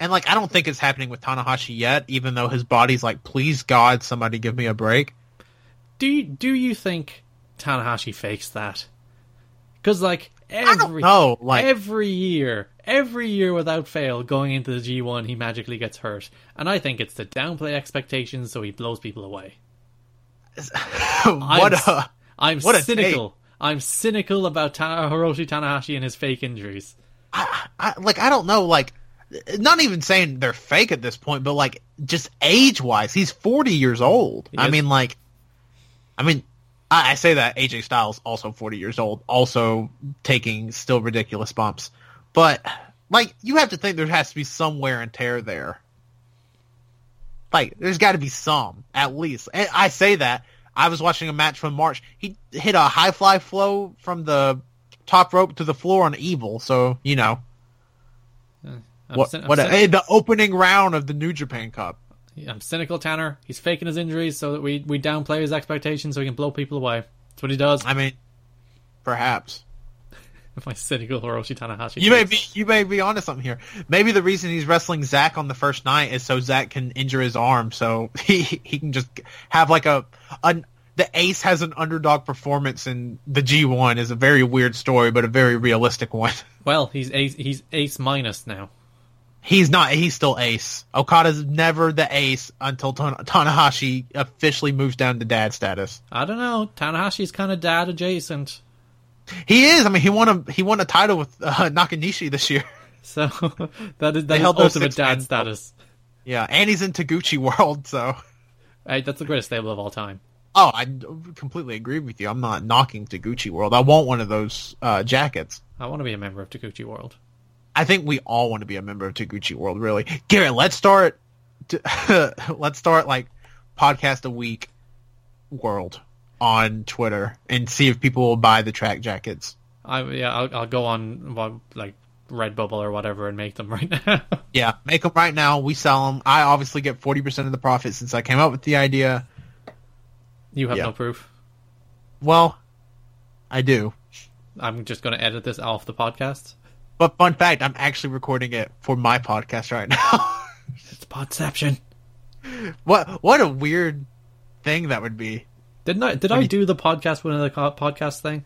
and like I don't think it's happening with Tanahashi yet, even though his body's like, please God, somebody give me a break. Do you, do you think Tanahashi fakes that? Because like every know, like every year, every year without fail, going into the G one, he magically gets hurt, and I think it's to downplay expectations so he blows people away. what I'm, a I'm what a cynical. I'm cynical about Ta- Hiroshi Tanahashi and his fake injuries. I, I, like I don't know, like not even saying they're fake at this point, but like just age wise, he's forty years old. He I is. mean, like, I mean, I, I say that AJ Styles also forty years old, also taking still ridiculous bumps, but like you have to think there has to be some wear and tear there. Like, there's got to be some at least. And I say that I was watching a match from March. He hit a high fly flow from the top rope to the floor on Evil, so you know uh, I'm, what? what? hey, the opening round of the New Japan Cup. I'm cynical, Tanner. He's faking his injuries so that we, we downplay his expectations so he can blow people away. That's what he does. I mean, perhaps If My cynical Hiroshi Tanahashi. you may be you may be onto something here. Maybe the reason he's wrestling Zack on the first night is so Zack can injure his arm, so he he can just have like a an the Ace has an underdog performance in the G1 is a very weird story, but a very realistic one. Well, he's ace, he's ace minus now. He's not. He's still Ace. Okada's never the Ace until Tan- Tanahashi officially moves down to dad status. I don't know. Tanahashi's kind of dad adjacent. He is. I mean, he won a he won a title with uh, Nakanishi this year. So that is that They is held those ultimate dad status. Yeah, and he's in Taguchi World, so Hey, that's the greatest stable of all time. Oh, I completely agree with you. I'm not knocking Taguchi World. I want one of those uh, jackets. I want to be a member of Taguchi World. I think we all want to be a member of Taguchi World. Really, Garrett. Let's start. let's start like podcast a week world on Twitter and see if people will buy the track jackets. I yeah, I'll, I'll go on like Redbubble or whatever and make them right now. yeah, make them right now. We sell them. I obviously get forty percent of the profit since I came up with the idea. You have Yeah. no proof. Well, I do. I'm just going to edit this off the podcast. But fun fact, I'm actually recording it for my podcast right now. It's podception. what what a weird thing that would be. Didn't I? Did I do the podcast one of the podcast thing?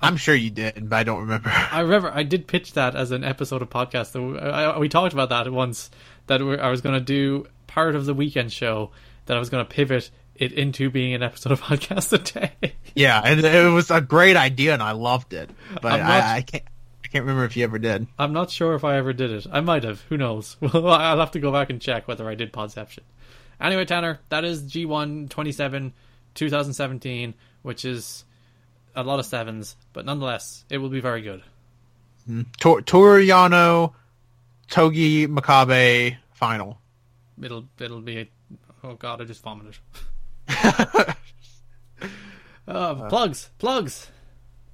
I'm sure you did, but I don't remember. I remember I did pitch that as an episode of podcast. So I, I- we talked about that once. That I was going to do part of the weekend show. That I was going to pivot it into being an episode of podcast a day. Yeah, and it was a great idea, and I loved it. But not- I, I can't. I can't remember if you ever did. I'm not sure if I ever did it. I might have. Who knows? Well, I'll have to go back and check whether I did Podception. Anyway, Tanner, that is G1 27 2017, which is a lot of sevens, but nonetheless, it will be very good. Mm-hmm. Tor- Toru Yano, Togi Makabe final. It'll it'll be. A, oh God, I just vomited. uh, plugs, plugs.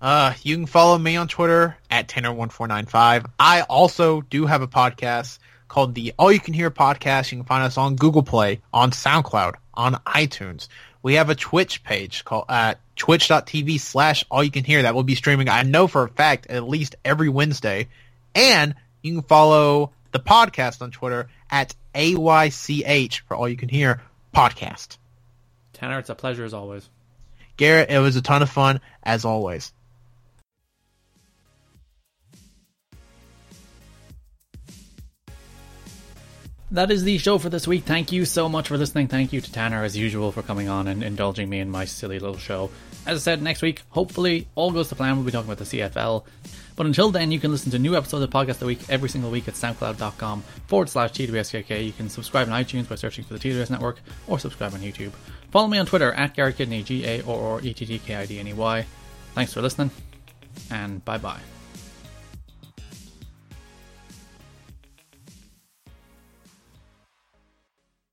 Uh, you can follow me on Twitter at Tanner1495. I also do have a podcast called the All You Can Hear Podcast. You can find us on Google Play, on SoundCloud, on iTunes. We have a Twitch page called at twitch.tv slash all you can hear that will be streaming, I know for a fact, at least every Wednesday. And you can follow the podcast on Twitter at AYCH for all you can hear podcast. Tanner, it's a pleasure as always. Garrett, it was a ton of fun as always. That is the show for this week. Thank you so much for listening. Thank you to Tanner, as usual, for coming on and indulging me in my silly little show. As I said, next week, hopefully, all goes to plan. We'll be talking about the CFL. But until then, you can listen to new episodes of Podcast a Week every single week at soundcloud.com forward slash TWSKK. You can subscribe on iTunes by searching for the TWS Network or subscribe on YouTube. Follow me on Twitter at Gary Kidney, G A R R E T T K I D N E Y. Thanks for listening, and bye bye.